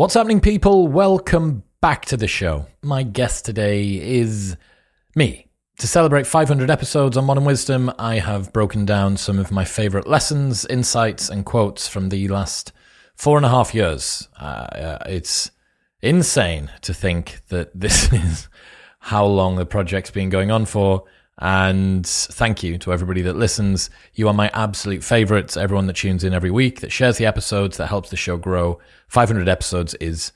What's happening, people? Welcome back to the show. My guest today is me. To celebrate 500 episodes on Modern Wisdom, I have broken down some of my favorite lessons, insights, and quotes from the last four and a half years. Uh, it's insane to think that this is how long the project's been going on for. And thank you to everybody that listens. You are my absolute favorites. Everyone that tunes in every week, that shares the episodes, that helps the show grow. 500 episodes is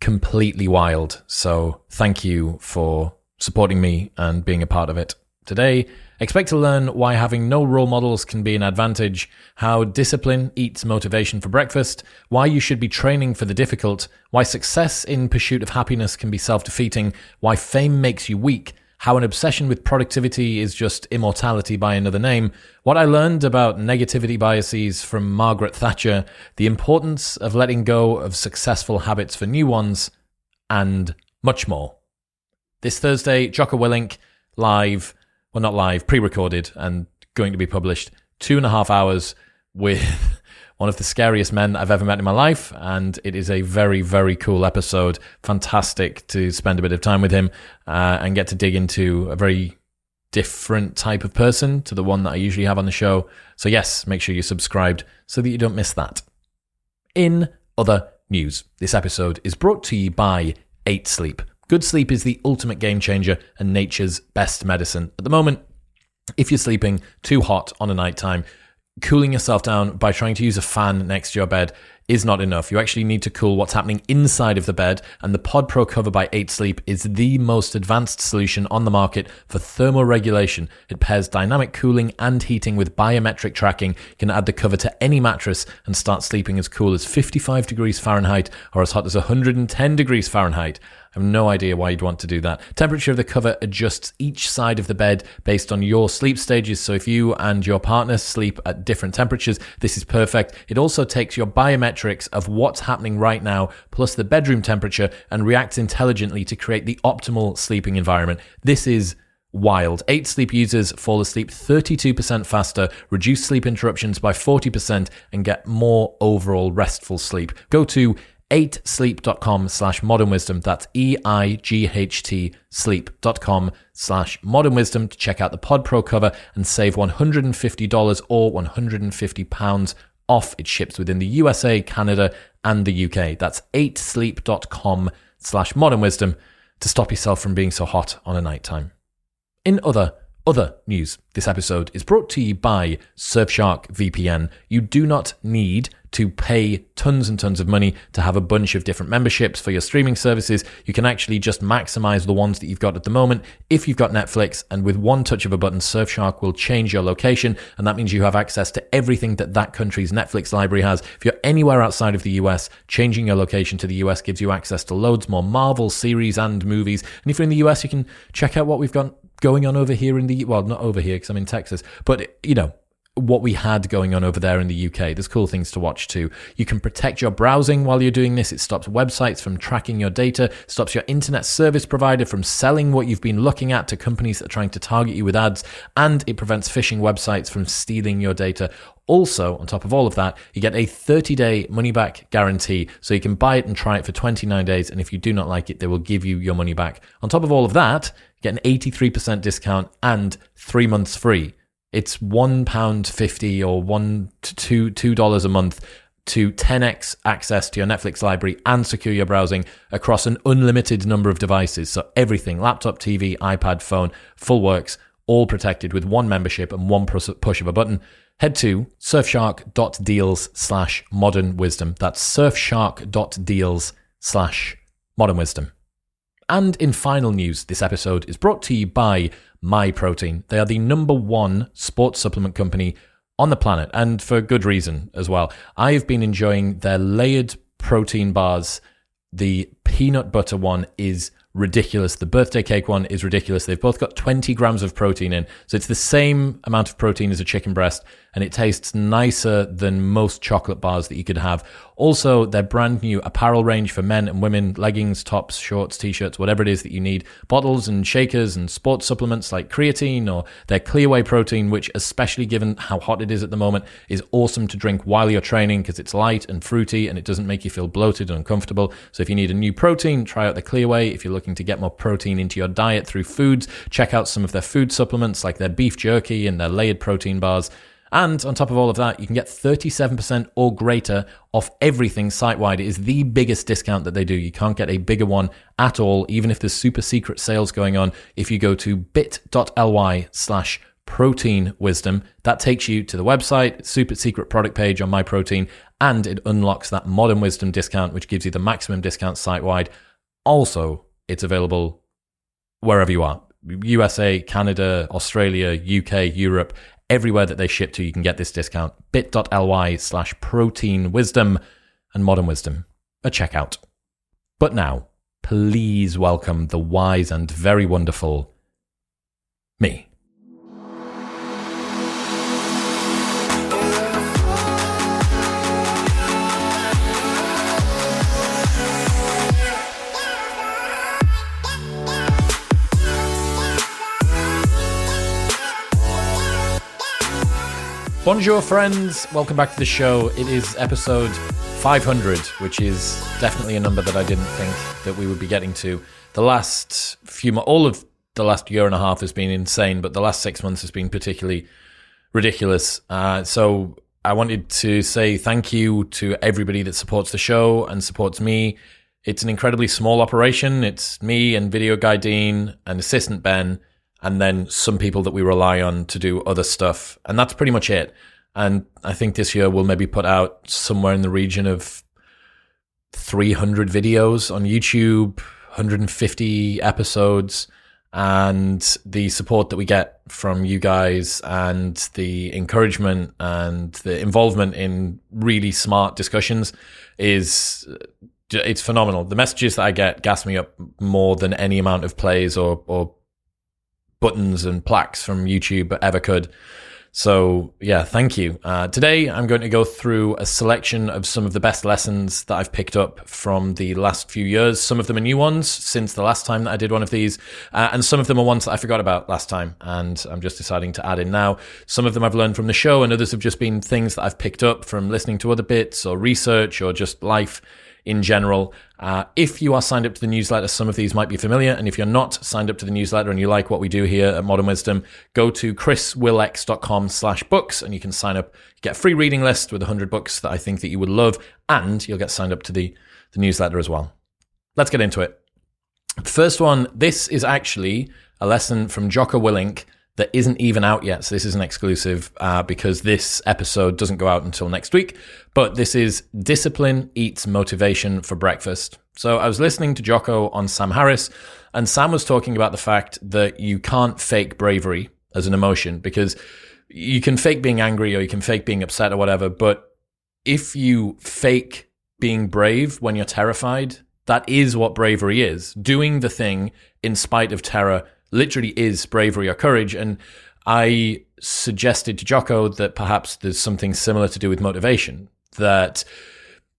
completely wild. So thank you for supporting me and being a part of it. Today, expect to learn why having no role models can be an advantage, how discipline eats motivation for breakfast, why you should be training for the difficult, why success in pursuit of happiness can be self defeating, why fame makes you weak how an obsession with productivity is just immortality by another name, what I learned about negativity biases from Margaret Thatcher, the importance of letting go of successful habits for new ones, and much more. This Thursday, Jocko Willink, live, well, not live, pre recorded and going to be published, two and a half hours with one of the scariest men I've ever met in my life. And it is a very, very cool episode. Fantastic to spend a bit of time with him uh, and get to dig into a very different type of person to the one that I usually have on the show. So, yes, make sure you're subscribed so that you don't miss that. In other news, this episode is brought to you by 8 Sleep. Good sleep is the ultimate game changer and nature's best medicine. At the moment, if you're sleeping too hot on a night time, cooling yourself down by trying to use a fan next to your bed is not enough. You actually need to cool what's happening inside of the bed, and the Pod Pro cover by 8 Sleep is the most advanced solution on the market for thermoregulation. It pairs dynamic cooling and heating with biometric tracking. You can add the cover to any mattress and start sleeping as cool as 55 degrees Fahrenheit or as hot as 110 degrees Fahrenheit. I have no idea why you'd want to do that. Temperature of the cover adjusts each side of the bed based on your sleep stages. So if you and your partner sleep at different temperatures, this is perfect. It also takes your biometrics of what's happening right now plus the bedroom temperature and reacts intelligently to create the optimal sleeping environment. This is wild. Eight sleep users fall asleep 32% faster, reduce sleep interruptions by 40%, and get more overall restful sleep. Go to 8sleep.com slash modern wisdom. That's E-I-G-H-T sleep.com slash modern wisdom to check out the Pod Pro cover and save $150 or £150 off. It ships within the USA, Canada, and the UK. That's 8sleep.com slash modern wisdom to stop yourself from being so hot on a night time. In other other news, this episode is brought to you by Surfshark VPN. You do not need to pay tons and tons of money to have a bunch of different memberships for your streaming services. You can actually just maximize the ones that you've got at the moment. If you've got Netflix, and with one touch of a button, Surfshark will change your location, and that means you have access to everything that that country's Netflix library has. If you're anywhere outside of the US, changing your location to the US gives you access to loads more Marvel series and movies. And if you're in the US, you can check out what we've got going on over here in the well, not over here because I'm in Texas, but you know what we had going on over there in the UK. There's cool things to watch too. You can protect your browsing while you're doing this. It stops websites from tracking your data, stops your internet service provider from selling what you've been looking at to companies that are trying to target you with ads, and it prevents phishing websites from stealing your data. Also, on top of all of that, you get a 30 day money back guarantee. So you can buy it and try it for 29 days. And if you do not like it, they will give you your money back. On top of all of that, get an 83% discount and three months free. It's one pound fifty or one to two two dollars a month to 10x access to your Netflix library and secure your browsing across an unlimited number of devices. So everything, laptop, TV, iPad, phone, full works, all protected with one membership and one push of a button. Head to surfshark.deals slash modern wisdom. That's surfshark.deals slash modern wisdom. And in final news, this episode is brought to you by Myprotein. They are the number one sports supplement company on the planet, and for good reason as well. I've been enjoying their layered protein bars. The peanut butter one is ridiculous. The birthday cake one is ridiculous. They've both got 20 grams of protein in. So it's the same amount of protein as a chicken breast, and it tastes nicer than most chocolate bars that you could have. Also, their brand new apparel range for men and women leggings, tops, shorts, t shirts, whatever it is that you need, bottles and shakers and sports supplements like creatine or their Clear Whey protein, which, especially given how hot it is at the moment, is awesome to drink while you're training because it's light and fruity and it doesn't make you feel bloated and uncomfortable. So if you need a new protein, try out the Clear Whey. If you're looking to get more protein into your diet through foods, check out some of their food supplements like their beef jerky and their layered protein bars. And on top of all of that, you can get 37% or greater off everything site wide. It is the biggest discount that they do. You can't get a bigger one at all, even if there's super secret sales going on. If you go to bit.ly slash protein wisdom, that takes you to the website, super secret product page on MyProtein, and it unlocks that modern wisdom discount, which gives you the maximum discount site wide. Also, it's available wherever you are. USA, Canada, Australia, UK, Europe, everywhere that they ship to, you can get this discount. bit.ly slash protein wisdom and modern wisdom at checkout. But now, please welcome the wise and very wonderful me. Bonjour, friends. Welcome back to the show. It is episode 500, which is definitely a number that I didn't think that we would be getting to. The last few, all of the last year and a half has been insane, but the last six months has been particularly ridiculous. Uh, so I wanted to say thank you to everybody that supports the show and supports me. It's an incredibly small operation. It's me and video guy Dean and assistant Ben and then some people that we rely on to do other stuff. And that's pretty much it. And I think this year we'll maybe put out somewhere in the region of 300 videos on YouTube, 150 episodes, and the support that we get from you guys and the encouragement and the involvement in really smart discussions is it's phenomenal. The messages that I get gas me up more than any amount of plays or, or buttons and plaques from YouTube ever could. So, yeah, thank you. Uh, today, I'm going to go through a selection of some of the best lessons that I've picked up from the last few years. Some of them are new ones since the last time that I did one of these, uh, and some of them are ones that I forgot about last time, and I'm just deciding to add in now. Some of them I've learned from the show, and others have just been things that I've picked up from listening to other bits or research or just life in general. Uh, if you are signed up to the newsletter, some of these might be familiar. And if you're not signed up to the newsletter and you like what we do here at Modern Wisdom, go to chriswillx.com slash books and you can sign up, get a free reading list with 100 books that I think that you would love. And you'll get signed up to the, the newsletter as well. Let's get into it. First one, this is actually a lesson from Jocko Willink that isn't even out yet. So this is an exclusive uh, because this episode doesn't go out until next week. But this is Discipline Eats Motivation for Breakfast. So I was listening to Jocko on Sam Harris, and Sam was talking about the fact that you can't fake bravery as an emotion because you can fake being angry or you can fake being upset or whatever. But if you fake being brave when you're terrified, that is what bravery is. Doing the thing in spite of terror literally is bravery or courage. And I suggested to Jocko that perhaps there's something similar to do with motivation, that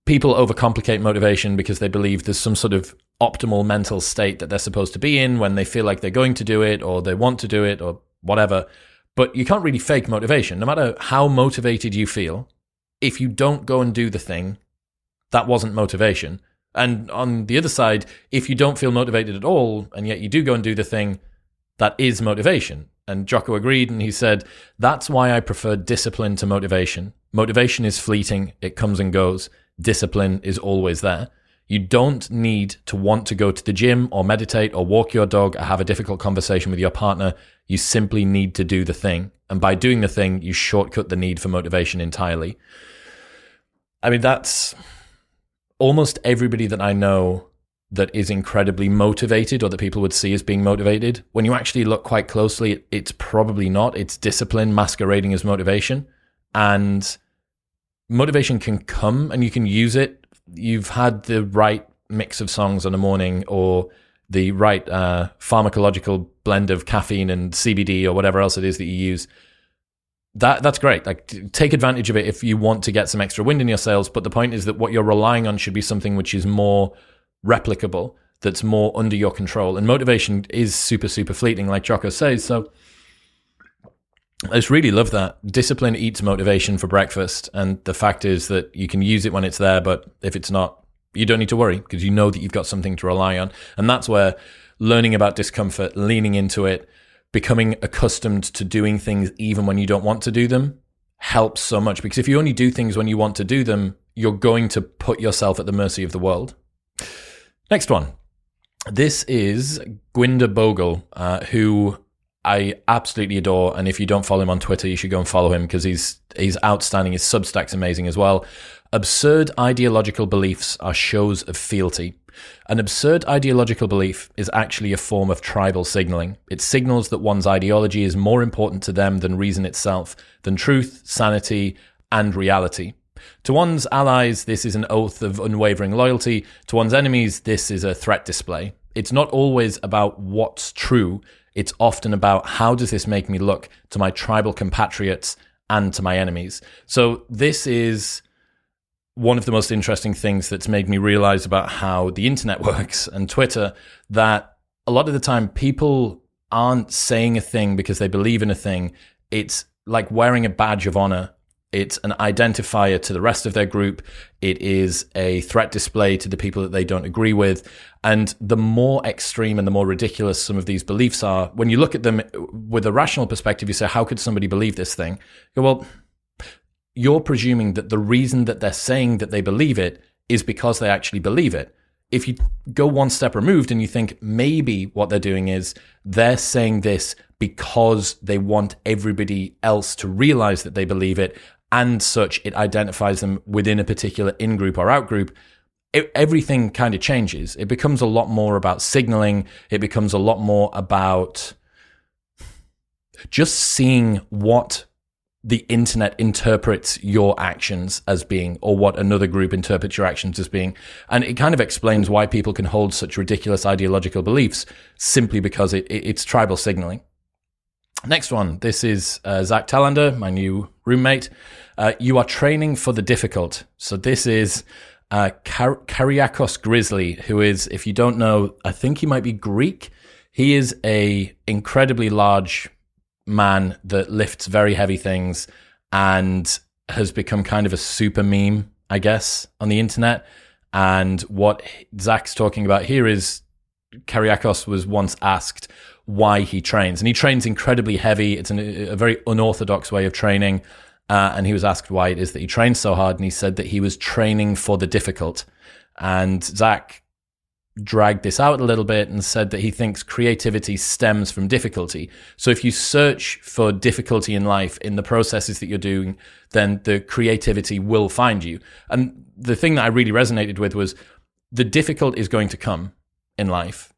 people overcomplicate motivation because they believe there's some sort of optimal mental state that they're supposed to be in when they feel like they're going to do it or they want to do it or whatever. But you can't really fake motivation. No matter how motivated you feel, if you don't go and do the thing, that wasn't motivation. And on the other side, if you don't feel motivated at all and yet you do go and do the thing, that is motivation. And Jocko agreed and he said, That's why I prefer discipline to motivation. Motivation is fleeting, it comes and goes. Discipline is always there. You don't need to want to go to the gym or meditate or walk your dog or have a difficult conversation with your partner. You simply need to do the thing. And by doing the thing, you shortcut the need for motivation entirely. I mean, that's almost everybody that I know that is incredibly motivated or that people would see as being motivated. When you actually look quite closely, it's probably not. It's discipline masquerading as motivation. And motivation can come and you can use it. You've had the right mix of songs on a morning, or the right uh, pharmacological blend of caffeine and CBD or whatever else it is that you use, that that's great. Like take advantage of it if you want to get some extra wind in your sails. But the point is that what you're relying on should be something which is more replicable, that's more under your control. And motivation is super super fleeting, like Jocko says. So I just really love that. Discipline eats motivation for breakfast. And the fact is that you can use it when it's there, but if it's not, you don't need to worry because you know that you've got something to rely on. And that's where learning about discomfort, leaning into it, becoming accustomed to doing things even when you don't want to do them helps so much. Because if you only do things when you want to do them, you're going to put yourself at the mercy of the world. Next one. This is Gurwinder Bhogal, uh, who I absolutely adore. And if you don't follow him on Twitter, you should go and follow him because he's he's outstanding. His Substack's amazing as well. Absurd ideological beliefs are shows of fealty. An absurd ideological belief is actually a form of tribal signaling. It signals that one's ideology is more important to them than reason itself, than truth, sanity, and reality. To one's allies, this is an oath of unwavering loyalty. To one's enemies, this is a threat display. It's not always about what's true, it's often about how does this make me look to my tribal compatriots and to my enemies. So this is one of the most interesting things that's made me realize about how the internet works and Twitter that a lot of the time people aren't saying a thing because they believe in a thing. It's like wearing a badge of honor it's an identifier to the rest of their group. It is a threat display to the people that they don't agree with. And the more extreme and the more ridiculous some of these beliefs are, when you look at them with a rational perspective, you say, how could somebody believe this thing? You go, well, you're presuming that the reason that they're saying that they believe it is because they actually believe it. If you go one step removed and you think maybe what they're doing is they're saying this because they want everybody else to realize that they believe it and such it identifies them within a particular in group or out group everything kind of changes. It becomes a lot more about signaling. It becomes a lot more about just seeing what the internet interprets your actions as being or what another group interprets your actions as being. And it kind of explains why people can hold such ridiculous ideological beliefs simply because it, it, it's tribal signaling. Next one. This is uh, Zach Telander, my new roommate. Uh, you are training for the difficult. So this is uh, Kyriakos Grizzly, who is, if you don't know, I think he might be Greek. He is a incredibly large man that lifts very heavy things and has become kind of a super meme, I guess, on the internet. And what Zach's talking about here is Kyriakos was once asked why he trains. And he trains incredibly heavy. It's an, a very unorthodox way of training. Uh, and he was asked why it is that he trains so hard. And he said that he was training for the difficult. And Zach dragged this out a little bit and said that he thinks creativity stems from difficulty. So if you search for difficulty in life in the processes that you're doing, then the creativity will find you. And the thing that I really resonated with was the difficult is going to come in life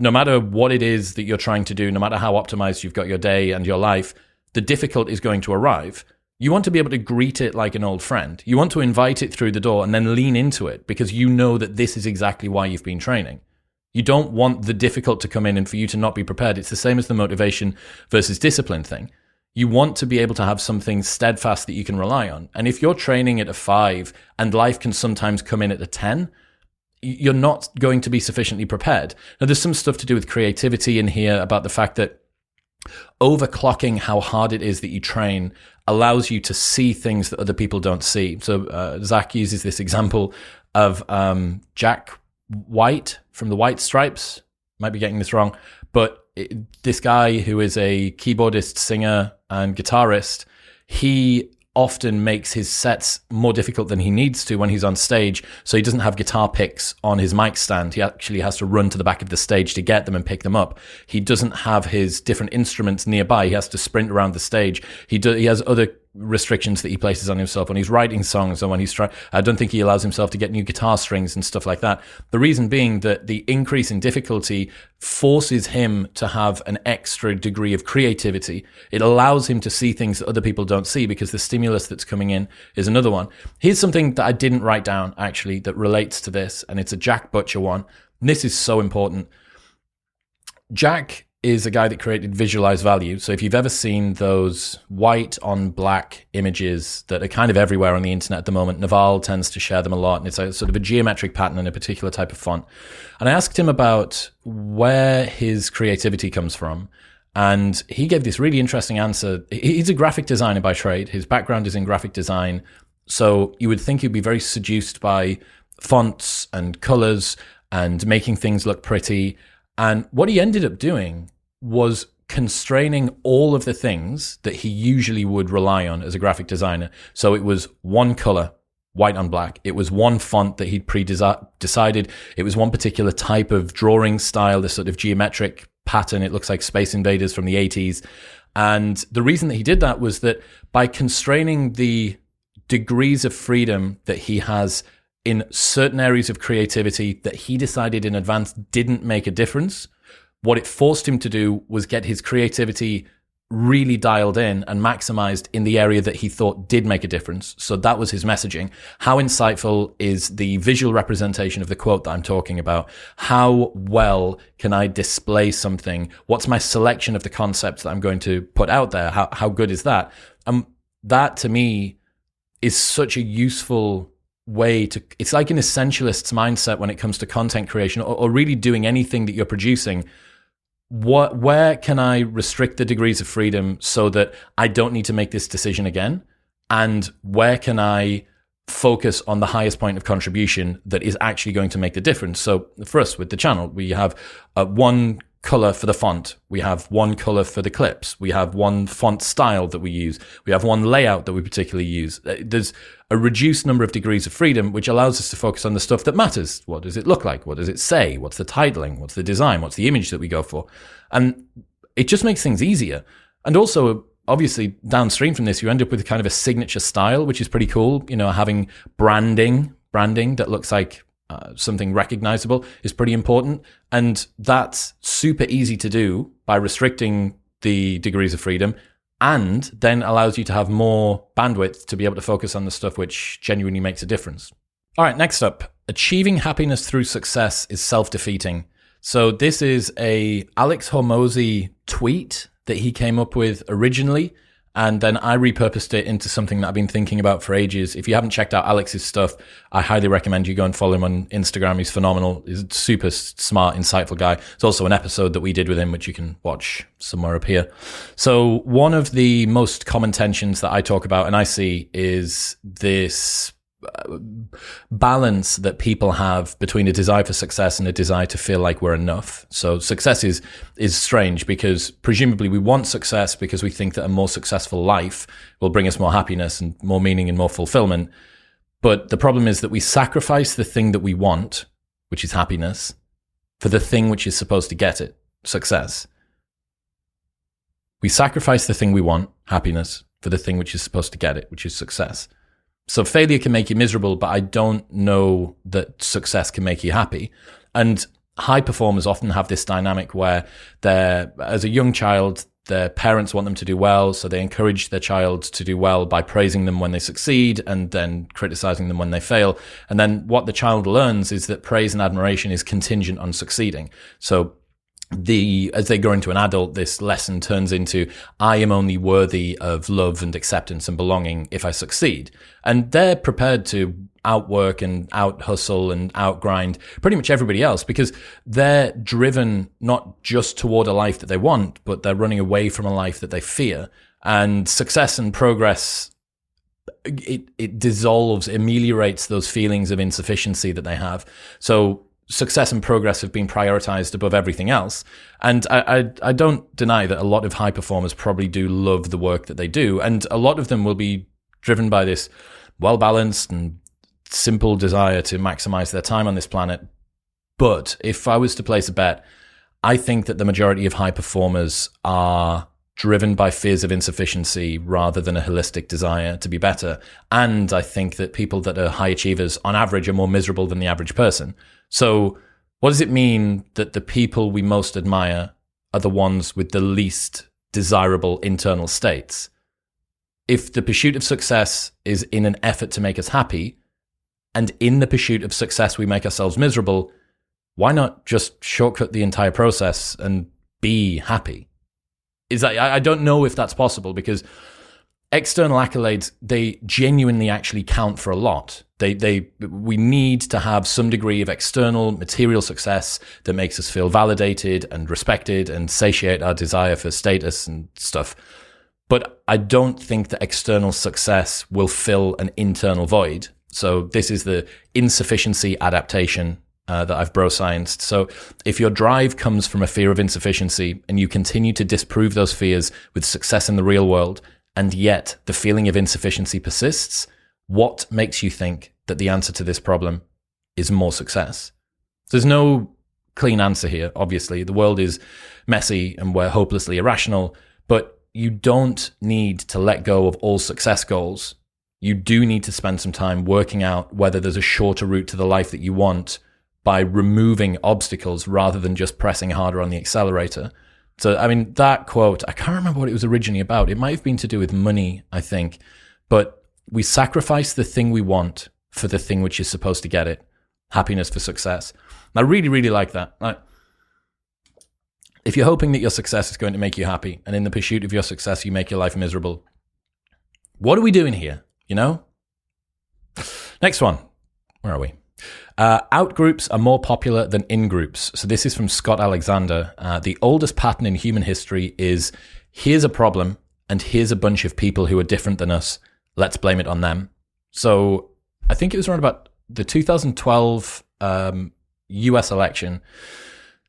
no matter what it is that you're trying to do, no matter how optimized you've got your day and your life, the difficult is going to arrive. You want to be able to greet it like an old friend. You want to invite it through the door and then lean into it because you know that this is exactly why you've been training. You don't want the difficult to come in and for you to not be prepared. It's the same as the motivation versus discipline thing. You want to be able to have something steadfast that you can rely on. And if you're training at a five and life can sometimes come in at a 10, you're not going to be sufficiently prepared. Now, there's some stuff to do with creativity in here about the fact that overclocking how hard it is that you train allows you to see things that other people don't see. So, uh, Zach uses this example of um, Jack White from the White Stripes. Might be getting this wrong, but it, this guy who is a keyboardist, singer, and guitarist, he often makes his sets more difficult than he needs to when he's on stage. So he doesn't have guitar picks on his mic stand. He actually has to run to the back of the stage to get them and pick them up. He doesn't have his different instruments nearby. He has to sprint around the stage. He do, he has other restrictions that he places on himself when he's writing songs and when he's trying. I don't think he allows himself to get new guitar strings and stuff like that. The reason being that the increase in difficulty forces him to have an extra degree of creativity. It allows him to see things that other people don't see because the stimulus that's coming in is another one. Here's something that I didn't write down actually that relates to this, and it's a Jack Butcher one. And this is so important. Jack is a guy that created visualized value. So if you've ever seen those white on black images that are kind of everywhere on the internet at the moment, Naval tends to share them a lot. And it's a sort of a geometric pattern in a particular type of font. And I asked him about where his creativity comes from. And he gave this really interesting answer. He's a graphic designer by trade. His background is in graphic design. So you would think he'd be very seduced by fonts and colors and making things look pretty. And what he ended up doing was constraining all of the things that he usually would rely on as a graphic designer. So it was one color, white on black. It was one font that he'd pre decided. It was one particular type of drawing style, this sort of geometric pattern. It looks like Space Invaders from the 80s. And the reason that he did that was that by constraining the degrees of freedom that he has in certain areas of creativity that he decided in advance didn't make a difference. What it forced him to do was get his creativity really dialed in and maximized in the area that he thought did make a difference. So that was his messaging. How insightful is the visual representation of the quote that I'm talking about? How well can I display something? What's my selection of the concepts that I'm going to put out there? How, how good is that? Um, that to me is such a useful way to it's like an essentialist's mindset when it comes to content creation or, or, really doing anything that you're producing. What where can i restrict the degrees of freedom so that i don't need to make this decision again? And where can i focus on the highest point of contribution that is actually going to make the difference? So for us with the channel we have uh, one color for the font. We have one color for the clips. We have one font style that we use. We have one layout that we particularly use. Uh, there's a reduced number of degrees of freedom, which allows us to focus on the stuff that matters. What does it look like? What does it say? What's the titling? What's the design? What's the image that we go for? And it just makes things easier. And also, obviously, downstream from this, you end up with kind of a signature style, which is pretty cool. You know, having branding, branding that looks like uh, something recognizable is pretty important. And that's super easy to do by restricting the degrees of freedom and then allows you to have more bandwidth to be able to focus on the stuff which genuinely makes a difference. All right, next up, achieving happiness through success is self-defeating. So this is a Alex Hormozi tweet that he came up with originally and then I repurposed it into something that I've been thinking about for ages. If you haven't checked out Alex's stuff, I highly recommend you go and follow him on Instagram. He's phenomenal. He's a super smart, insightful guy. There's also an episode that we did with him, which you can watch somewhere up here. So one of the most common tensions that I talk about and I see is this balance that people have between a desire for success and a desire to feel like we're enough. So success is is strange because presumably we want success because we think that a more successful life will bring us more happiness and more meaning and more fulfillment. But the problem is that we sacrifice the thing that we want, which is happiness, for the thing which is supposed to get it, success. We sacrifice the thing we want, happiness, for the thing which is supposed to get it, which is success. So failure can make you miserable, but I don't know that success can make you happy. And high performers often have this dynamic where they're, as a young child, their parents want them to do well, so they encourage their child to do well by praising them when they succeed and then criticizing them when they fail. And then what the child learns is that praise and admiration is contingent on succeeding. So the as they grow into an adult, this lesson turns into I am only worthy of love and acceptance and belonging if I succeed. And they're prepared to outwork and out hustle and outgrind pretty much everybody else because they're driven not just toward a life that they want, but they're running away from a life that they fear. And success and progress it it dissolves, ameliorates those feelings of insufficiency that they have. So success and progress have been prioritized above everything else. And I, I, I, don't deny that a lot of high performers probably do love the work that they do. And a lot of them will be driven by this well balanced and simple desire to maximize their time on this planet. But if I was to place a bet, I think that the majority of high performers are driven by fears of insufficiency rather than a holistic desire to be better. And I think that people that are high achievers on average are more miserable than the average person. So, what does it mean that the people we most admire are the ones with the least desirable internal states? If the pursuit of success is in an effort to make us happy, and in the pursuit of success we make ourselves miserable, why not just shortcut the entire process and be happy. Is that I, don't know if that's possible because external accolades they genuinely actually count for a lot. They they we need to have some degree of external material success that makes us feel validated and respected and satiate our desire for status and stuff. But I don't think that external success will fill an internal void. So this is the insufficiency adaptation uh, that I've bro scienced. So if your drive comes from a fear of insufficiency and you continue to disprove those fears with success in the real world, and yet the feeling of insufficiency persists, what makes you think that the answer to this problem is more success? There's no clean answer here, obviously. The world is messy and we're hopelessly irrational, but you don't need to let go of all success goals. You do need to spend some time working out whether there's a shorter route to the life that you want by removing obstacles rather than just pressing harder on the accelerator. So, I mean, that quote, I can't remember what it was originally about. It might have been to do with money, I think. But we sacrifice the thing we want for the thing which is supposed to get it happiness for success. I really, really like that. Like, if you're hoping that your success is going to make you happy, and in the pursuit of your success, you make your life miserable, what are we doing here? You know? Next one. Where are we? Uh, out groups are more popular than in groups. So this is from Scott Alexander. Uh, the oldest pattern in human history is here's a problem and here's a bunch of people who are different than us. Let's blame it on them. So I think it was around about the 2012 um, US election.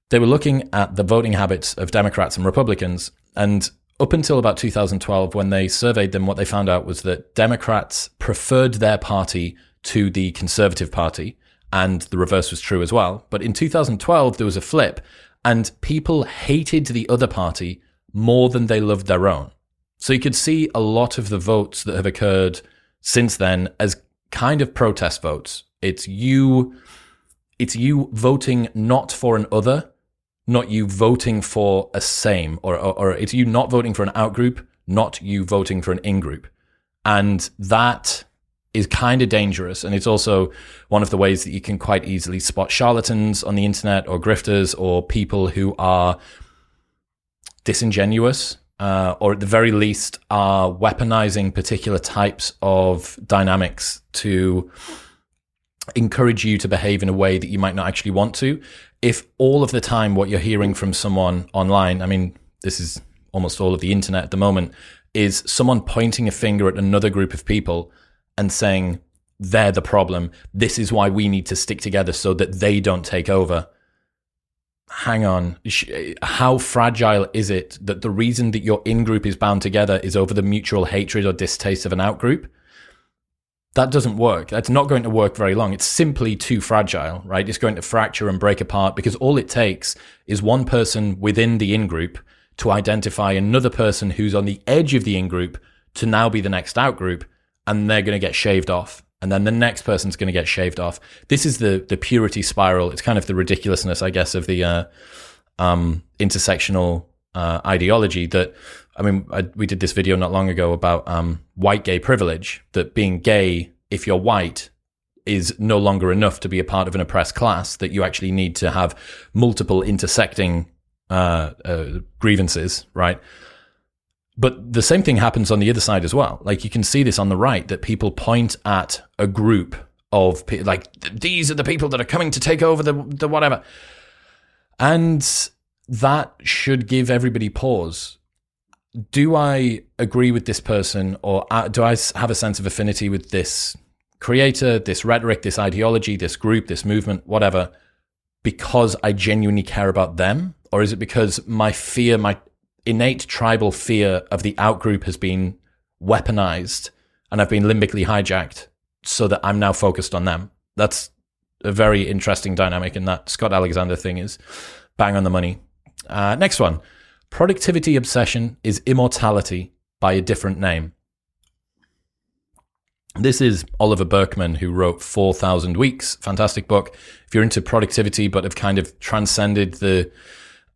They were looking at the voting habits of Democrats and Republicans. And up until about 2012, when they surveyed them, what they found out was that Democrats preferred their party to the Conservative Party and the reverse was true as well. But in 2012, there was a flip, and people hated the other party more than they loved their own. So you could see a lot of the votes that have occurred since then as kind of protest votes. It's you, it's you voting not for an other, not you voting for a same, or, or, or it's you not voting for an out group, not you voting for an in group. And that is kind of dangerous. And it's also one of the ways that you can quite easily spot charlatans on the internet or grifters or people who are disingenuous uh, or at the very least are weaponizing particular types of dynamics to encourage you to behave in a way that you might not actually want to. If all of the time what you're hearing from someone online, I mean, this is almost all of the internet at the moment, is someone pointing a finger at another group of people and saying they're the problem. This is why we need to stick together so that they don't take over. Hang on. How fragile is it that the reason that your in group is bound together is over the mutual hatred or distaste of an out group? That doesn't work. That's not going to work very long. It's simply too fragile, right? It's going to fracture and break apart because all it takes is one person within the in group to identify another person who's on the edge of the in group to now be the next out group and they're going to get shaved off and then the next person's going to get shaved off. This is the the purity spiral. It's kind of the ridiculousness, I guess, of the uh, um, intersectional uh, ideology. That I mean, I, we did this video not long ago about um, white gay privilege. That being gay, if you're white, is no longer enough to be a part of an oppressed class. That you actually need to have multiple intersecting uh, uh grievances, right? But the same thing happens on the other side as well. Like you can see this on the right that people point at a group of people, like these are the people that are coming to take over the, the whatever. And that should give everybody pause. Do I agree with this person or uh, do I have a sense of affinity with this creator, this rhetoric, this ideology, this group, this movement, whatever, because I genuinely care about them? Or is it because my fear, my innate tribal fear of the outgroup has been weaponized and I've been limbically hijacked so that I'm now focused on them. That's a very interesting dynamic, and that Scott Alexander thing is bang on the money. Uh, next one productivity obsession is immortality by a different name. This is Oliver Burkeman, who wrote 4,000 Weeks, fantastic book. If you're into productivity but have kind of transcended the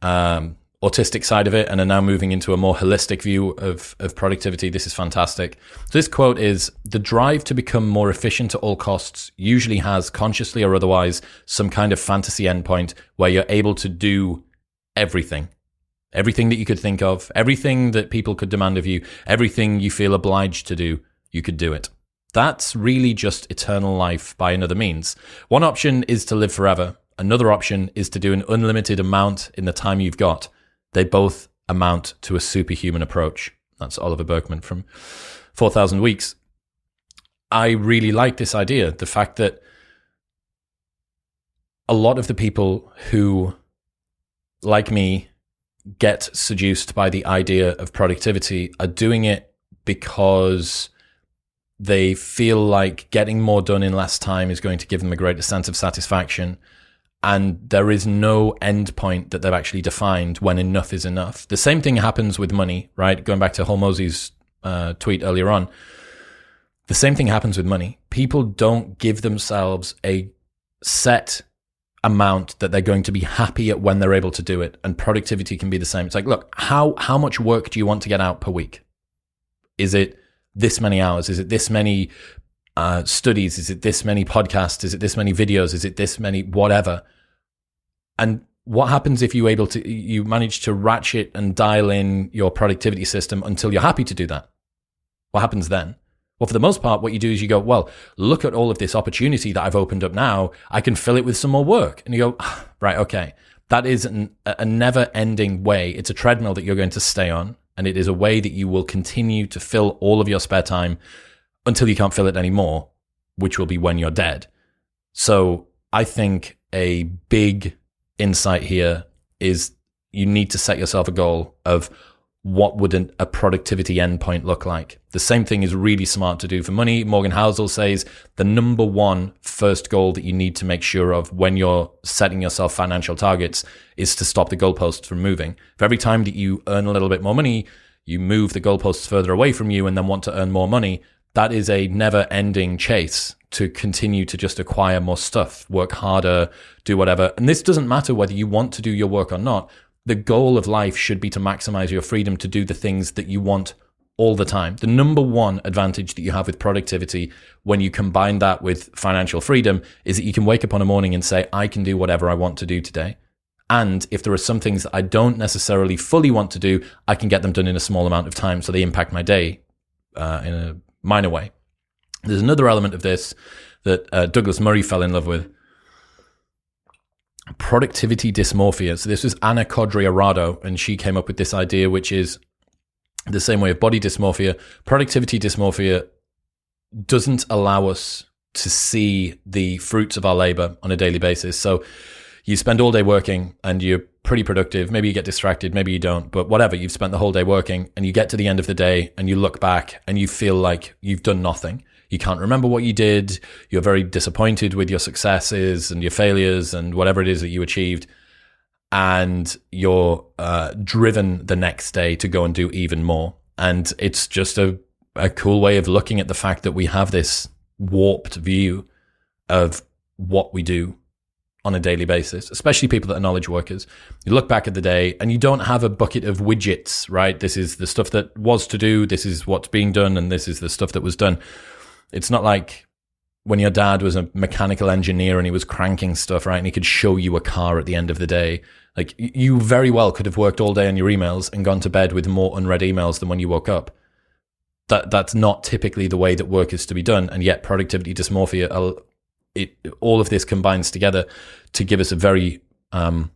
um, autistic side of it and are now moving into a more holistic view of, of productivity. This is fantastic. So this quote is the drive to become more efficient at all costs usually has consciously or otherwise some kind of fantasy endpoint where you're able to do everything. Everything that you could think of, everything that people could demand of you, everything you feel obliged to do, you could do it. That's really just eternal life by another means. One option is to live forever. Another option is to do an unlimited amount in the time you've got. They both amount to a superhuman approach. That's Oliver Burkeman from 4,000 Weeks. I really like this idea. The fact that a lot of the people who, like me, get seduced by the idea of productivity are doing it because they feel like getting more done in less time is going to give them a greater sense of satisfaction. And there is no end point that they've actually defined when enough is enough. The same thing happens with money, right? Going back to Hormozi's uh, tweet earlier on. The same thing happens with money. People don't give themselves a set amount that they're going to be happy at when they're able to do it. And productivity can be the same. It's like, look, how, how much work do you want to get out per week? Is it this many hours? Is it this many uh, studies? Is it this many podcasts? Is it this many videos? Is it this many whatever? And what happens if you able to you manage to ratchet and dial in your productivity system until you're happy to do that? What happens then? Well, for the most part, what you do is you go, well, look at all of this opportunity that I've opened up now. I can fill it with some more work. And you go, ah, right, okay. That is an, a never ending way. It's a treadmill that you're going to stay on. And it is a way that you will continue to fill all of your spare time until you can't fill it anymore, which will be when you're dead. So I think a big insight here is you need to set yourself a goal of what would an, a productivity endpoint look like? The same thing is really smart to do for money. Morgan Housel says the number one first goal that you need to make sure of when you're setting yourself financial targets is to stop the goalposts from moving. For every time that you earn a little bit more money, you move the goalposts further away from you and then want to earn more money. That is a never ending chase to continue to just acquire more stuff, work harder, do whatever. And this doesn't matter whether you want to do your work or not the goal of life should be to maximize your freedom to do the things that you want all the time. The number one advantage that you have with productivity when you combine that with financial freedom is that you can wake up on a morning and say, I can do whatever I want to do today. And if there are some things that I don't necessarily fully want to do, I can get them done in a small amount of time so they impact my day uh, in a minor way. There's another element of this that uh, Douglas Murray fell in love with, productivity dysmorphia. So this was Anna Codrea-Rado, and she came up with this idea, which is the same way of body dysmorphia. Productivity dysmorphia doesn't allow us to see the fruits of our labor on a daily basis. So you spend all day working and you're pretty productive. Maybe you get distracted, maybe you don't, but whatever, you've spent the whole day working and you get to the end of the day and you look back and you feel like you've done nothing you can't remember what you did, you're very disappointed with your successes and your failures and whatever it is that you achieved, and you're uh, driven the next day to go and do even more. And it's just a, a cool way of looking at the fact that we have this warped view of what we do on a daily basis, especially people that are knowledge workers. You look back at the day and you don't have a bucket of widgets, right? This is the stuff that was to do, this is what's being done, and this is the stuff that was done. It's not like when your dad was a mechanical engineer and he was cranking stuff, right? And he could show you a car at the end of the day. Like you very well could have worked all day on your emails and gone to bed with more unread emails than when you woke up. That that's not typically the way that work is to be done, and yet productivity dysmorphia, it all of this combines together to give us a very um,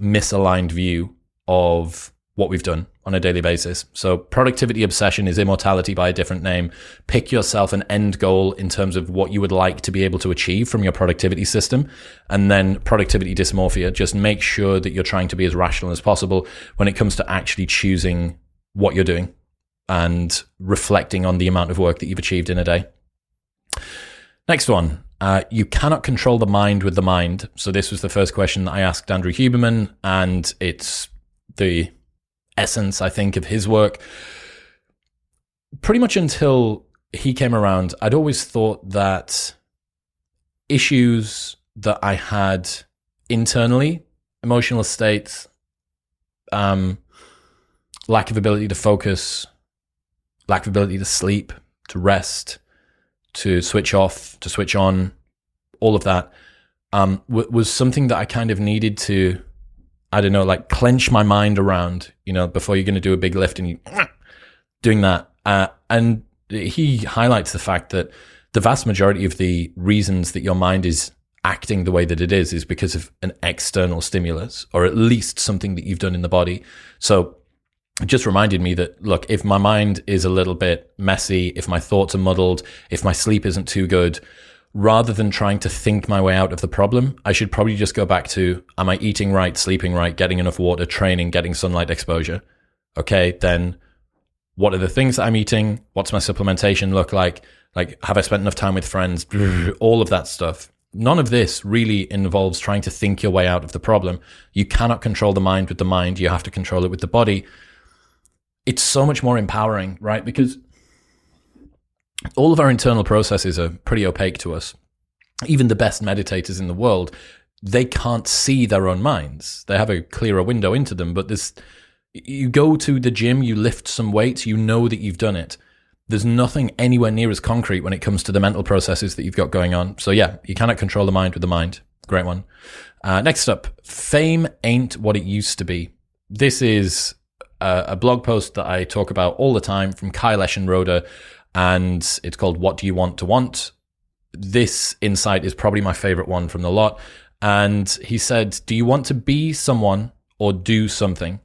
misaligned view of what we've done on a daily basis. So productivity obsession is immortality by a different name. Pick yourself an end goal in terms of what you would like to be able to achieve from your productivity system. And then productivity dysmorphia, just make sure that you're trying to be as rational as possible when it comes to actually choosing what you're doing and reflecting on the amount of work that you've achieved in a day. Next one. Uh, you cannot control the mind with the mind. So this was the first question that I asked Andrew Huberman, and it's the essence, I think, of his work. Pretty much until he came around, I'd always thought that issues that I had internally, emotional states, um, lack of ability to focus, lack of ability to sleep, to rest, to switch off, to switch on, all of that um, w- was something that I kind of needed to I don't know, like clench my mind around, you know, before you're going to do a big lift and you doing that. Uh, and he highlights the fact that the vast majority of the reasons that your mind is acting the way that it is is because of an external stimulus or at least something that you've done in the body. So just reminded me that look, if my mind is a little bit messy, if my thoughts are muddled, if my sleep isn't too good, rather than trying to think my way out of the problem, I should probably just go back to am I eating right, sleeping right, getting enough water, training, getting sunlight exposure? Okay, then what are the things that I'm eating? What's my supplementation look like? Like, have I spent enough time with friends? All of that stuff. None of this really involves trying to think your way out of the problem. You cannot control the mind with the mind. You have to control it with the body. It's so much more empowering, right? Because all of our internal processes are pretty opaque to us. Even the best meditators in the world, they can't see their own minds. They have a clearer window into them, but this you go to the gym, you lift some weights, you know that you've done it. There's nothing anywhere near as concrete when it comes to the mental processes that you've got going on. So yeah, you cannot control the mind with the mind. Great one. Uh, next up, fame ain't what it used to be. This is a, blog post that I talk about all the time from Kyle Eschenroeder, and it's called "What Do You Want to Want." This insight is probably my favorite one from the lot. And he said, "Do you want to be someone or do something?"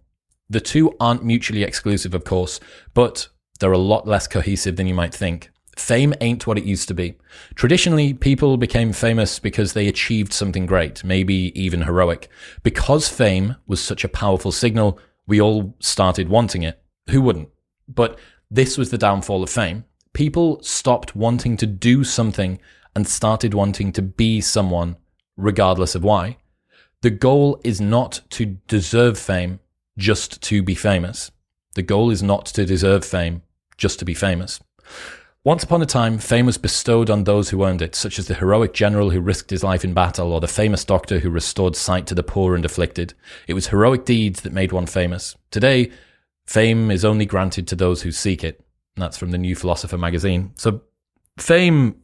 The two aren't mutually exclusive, of course, but they're a lot less cohesive than you might think. Fame ain't what it used to be. Traditionally, people became famous because they achieved something great, maybe even heroic. Because fame was such a powerful signal, we all started wanting it. Who wouldn't? But this was the downfall of fame. People stopped wanting to do something and started wanting to be someone, regardless of why. The goal is not to deserve fame, just to be famous. The goal is not to deserve fame, just to be famous. Once upon a time, fame was bestowed on those who earned it, such as the heroic general who risked his life in battle or the famous doctor who restored sight to the poor and afflicted. It was heroic deeds that made one famous. Today, fame is only granted to those who seek it. And that's from the New Philosopher magazine. So fame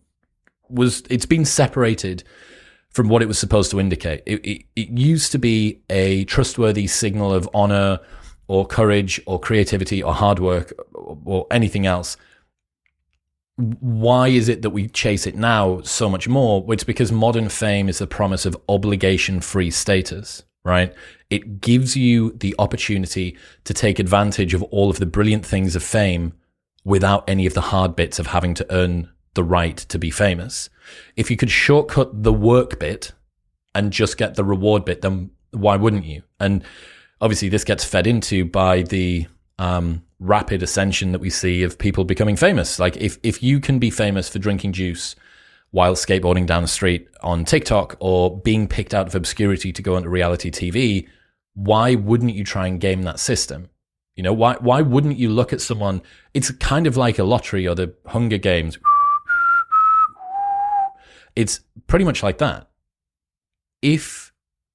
was, it's been separated from what it was supposed to indicate. It, it, it used to be a trustworthy signal of honor or courage or creativity or hard work or, or anything else. Why is it that we chase it now so much more? It's because modern fame is the promise of obligation free status, right? It gives you the opportunity to take advantage of all of the brilliant things of fame without any of the hard bits of having to earn the right to be famous. If you could shortcut the work bit and just get the reward bit, then why wouldn't you? And obviously, this gets fed into by the um, rapid ascension that we see of people becoming famous. Like, if, if you can be famous for drinking juice while skateboarding down the street on TikTok or being picked out of obscurity to go into reality TV, why wouldn't you try and game that system? You know, why why wouldn't you look at someone? It's kind of like a lottery or the Hunger Games it's pretty much like that. If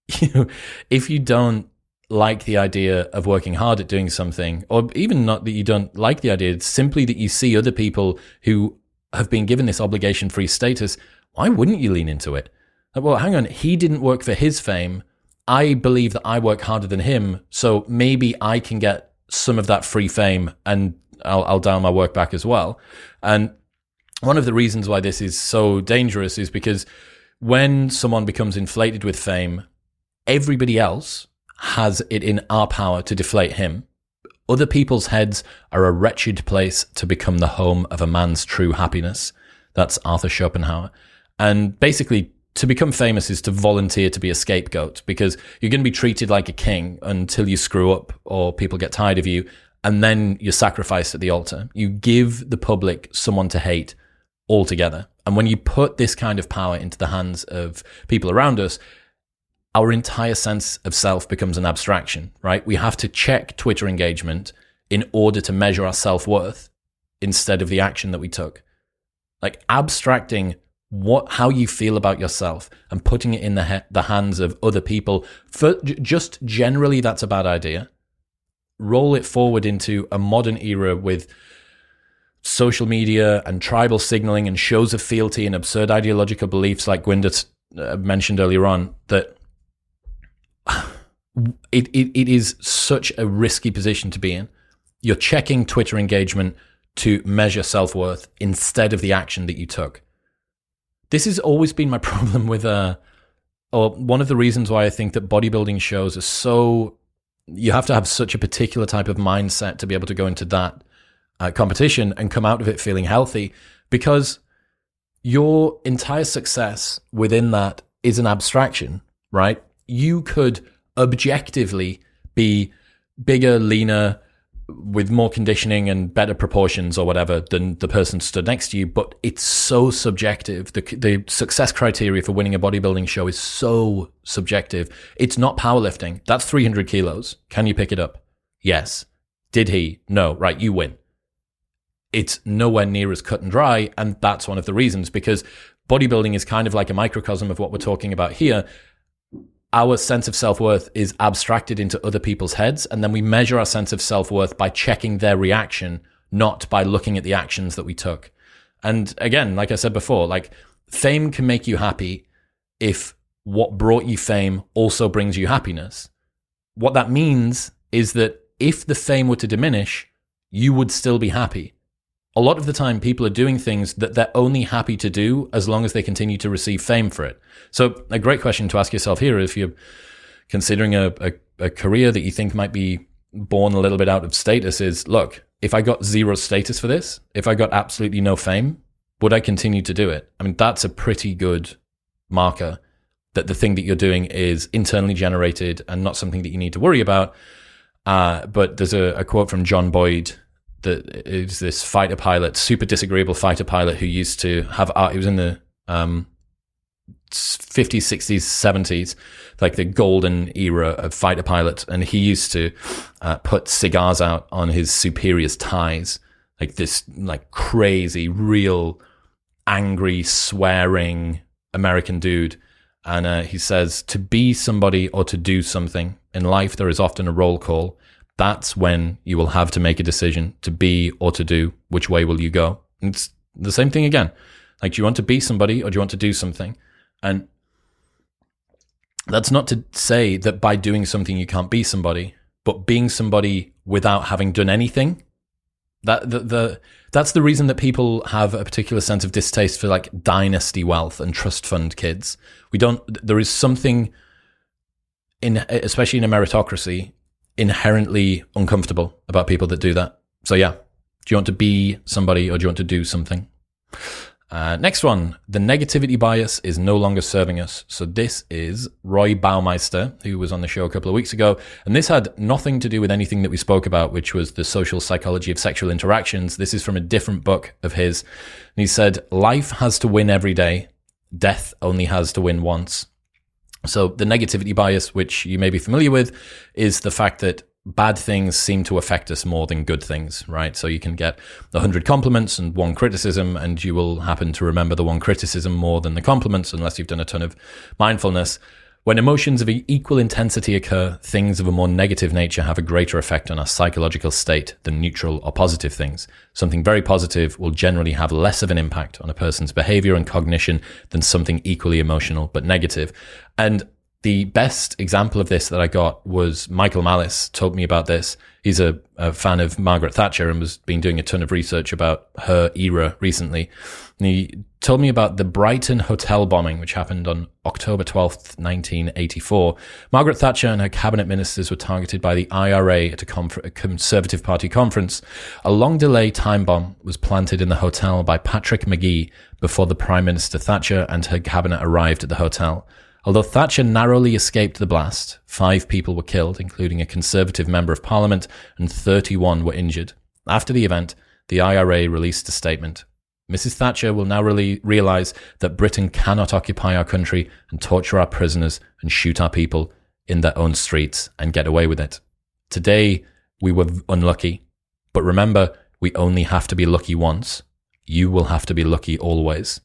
you if you don't like the idea of working hard at doing something, or even not that you don't like the idea, it's simply that you see other people who have been given this obligation free status, why wouldn't you lean into it? Uh, well, hang on, he didn't work for his fame. I believe that I work harder than him, so maybe I can get some of that free fame and I'll, I'll dial my work back as well. And one of the reasons why this is so dangerous is because when someone becomes inflated with fame, everybody else has it in our power to deflate him. Other people's heads are a wretched place to become the home of a man's true happiness. That's Arthur Schopenhauer. And basically, to become famous is to volunteer to be a scapegoat because you're going to be treated like a king until you screw up or people get tired of you. And then you're sacrificed at the altar. You give the public someone to hate altogether. And when you put this kind of power into the hands of people around us, our entire sense of self becomes an abstraction, right? We have to check Twitter engagement in order to measure our self worth instead of the action that we took. Like abstracting what how you feel about yourself and putting it in the he- the hands of other people for just generally that's a bad idea. Roll it forward into a modern era with social media and tribal signaling and shows of fealty and absurd ideological beliefs like Gurwinder uh, mentioned earlier on that it, it, it is such a risky position to be in. You're checking Twitter engagement to measure self worth instead of the action that you took. This has always been my problem with, uh, or one of the reasons why I think that bodybuilding shows are so, you have to have such a particular type of mindset to be able to go into that uh, competition and come out of it feeling healthy because your entire success within that is an abstraction, right? You could objectively be bigger, leaner, with more conditioning and better proportions or whatever than the person stood next to you, but it's so subjective. The, the success criteria for winning a bodybuilding show is so subjective. It's not powerlifting. That's 300 kilos. Can you pick it up? Yes. Did he? No. Right. You win. It's nowhere near as cut and dry. And that's one of the reasons because bodybuilding is kind of like a microcosm of what we're talking about here our sense of self worth is abstracted into other people's heads. And then we measure our sense of self worth by checking their reaction, not by looking at the actions that we took. And again, like I said before, like fame can make you happy if what brought you fame also brings you happiness. What that means is that if the fame were to diminish, you would still be happy a lot of the time people are doing things that they're only happy to do as long as they continue to receive fame for it. So a great question to ask yourself here if you're considering a, a, a career that you think might be born a little bit out of status is look, if I got zero status for this, if I got absolutely no fame, would I continue to do it? I mean, that's a pretty good marker that the thing that you're doing is internally generated and not something that you need to worry about. Uh, but there's a, a quote from John Boyd is this fighter pilot, super disagreeable fighter pilot who used to have art. He was in the um, 50s, 60s, 70s, like the golden era of fighter pilots. And he used to uh, put cigars out on his superior's ties, like this, like crazy, real, angry, swearing American dude. And uh, he says, to be somebody or to do something in life, there is often a roll call that's when you will have to make a decision to be or to do. Which way will you go? And it's the same thing again. Like, do you want to be somebody or do you want to do something? And that's not to say that by doing something you can't be somebody, but being somebody without having done anything. That the, the that's the reason that people have a particular sense of distaste for like dynasty wealth and trust fund kids. We don't. There is something in, especially in a meritocracy, inherently uncomfortable about people that do that. So yeah, do you want to be somebody or do you want to do something? Uh, next one, the negativity bias is no longer serving us. So this is Roy Baumeister, who was on the show a couple of weeks ago. And this had nothing to do with anything that we spoke about, which was the social psychology of sexual interactions. This is from a different book of his. And he said, life has to win every day. Death only has to win once. So the negativity bias, which you may be familiar with, is the fact that bad things seem to affect us more than good things, right? So you can get 100 compliments and one criticism, and you will happen to remember the one criticism more than the compliments unless you've done a ton of mindfulness. When emotions of equal intensity occur, things of a more negative nature have a greater effect on our psychological state than neutral or positive things. Something very positive will generally have less of an impact on a person's behavior and cognition than something equally emotional but negative. And the best example of this that I got was Michael Malice told me about this. He's a, a, fan of Margaret Thatcher and was been doing a ton of research about her era recently. And he told me about the Brighton hotel bombing, which happened on October 12th, 1984. Margaret Thatcher and her cabinet ministers were targeted by the IRA at a, conf- a Conservative Party conference. A long delay time bomb was planted in the hotel by Patrick Magee before the Prime Minister Thatcher and her cabinet arrived at the hotel. Although Thatcher narrowly escaped the blast, five people were killed, including a Conservative member of Parliament, and 31 were injured. After the event, the IRA released a statement. Mrs. Thatcher will now really realise that Britain cannot occupy our country and torture our prisoners and shoot our people in their own streets and get away with it. Today, we were unlucky. But remember, we only have to be lucky once. You will have to be lucky always.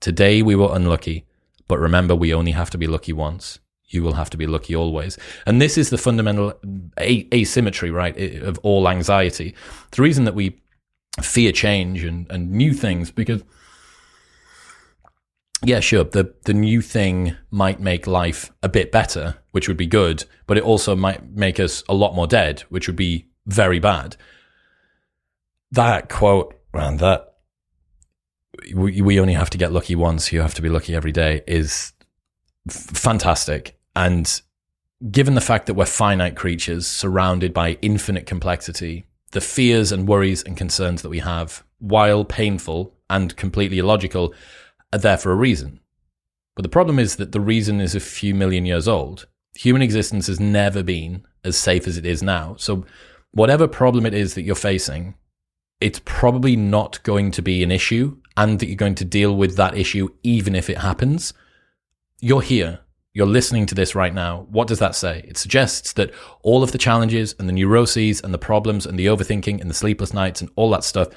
Today, we were unlucky but remember, we only have to be lucky once. You will have to be lucky always. And this is the fundamental asymmetry, right, of all anxiety. The reason that we fear change and, and new things, because yeah, sure, the the new thing might make life a bit better, which would be good, but it also might make us a lot more dead, which would be very bad. That quote, man, that we, we only have to get lucky once, you have to be lucky every day is f- fantastic. And given the fact that we're finite creatures surrounded by infinite complexity, the fears and worries and concerns that we have, while painful and completely illogical, are there for a reason. But the problem is that the reason is a few million years old. Human existence has never been as safe as it is now. So, whatever problem it is that you're facing, it's probably not going to be an issue and that you're going to deal with that issue even if it happens. You're here. You're listening to this right now. What does that say? It suggests that all of the challenges and the neuroses and the problems and the overthinking and the sleepless nights and all that stuff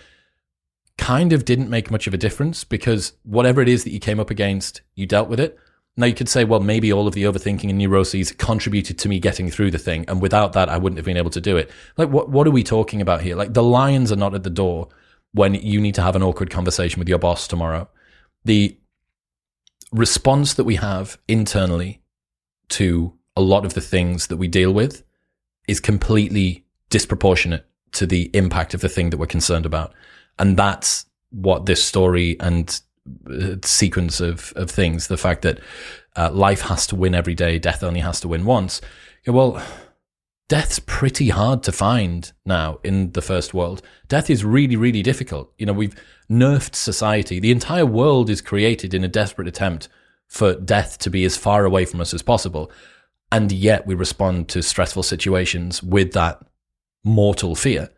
kind of didn't make much of a difference because whatever it is that you came up against, you dealt with it. Now you could say, well, maybe all of the overthinking and neuroses contributed to me getting through the thing, and without that, I wouldn't have been able to do it. Like, what what are we talking about here? Like, the lions are not at the door when you need to have an awkward conversation with your boss tomorrow. The response that we have internally to a lot of the things that we deal with is completely disproportionate to the impact of the thing that we're concerned about. And that's what this story and uh, sequence of, of things, the fact that uh, life has to win every day, death only has to win once. well, death's pretty hard to find now in the first world. Death is really, really difficult. You know, we've nerfed society. The entire world is created in a desperate attempt for death to be as far away from us as possible. And yet we respond to stressful situations with that mortal fear.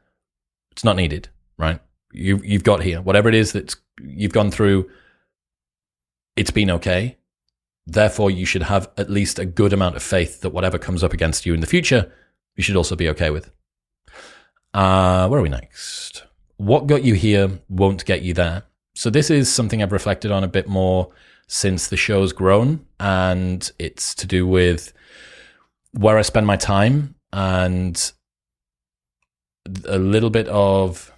It's not needed, right? You, you've got here, whatever it is that you've gone through, it's been okay. Therefore, you should have at least a good amount of faith that whatever comes up against you in the future, you should also be okay with. Uh, where are we next? What got you here won't get you there. So, this is something I've reflected on a bit more since the show's grown, and it's to do with where I spend my time and a little bit of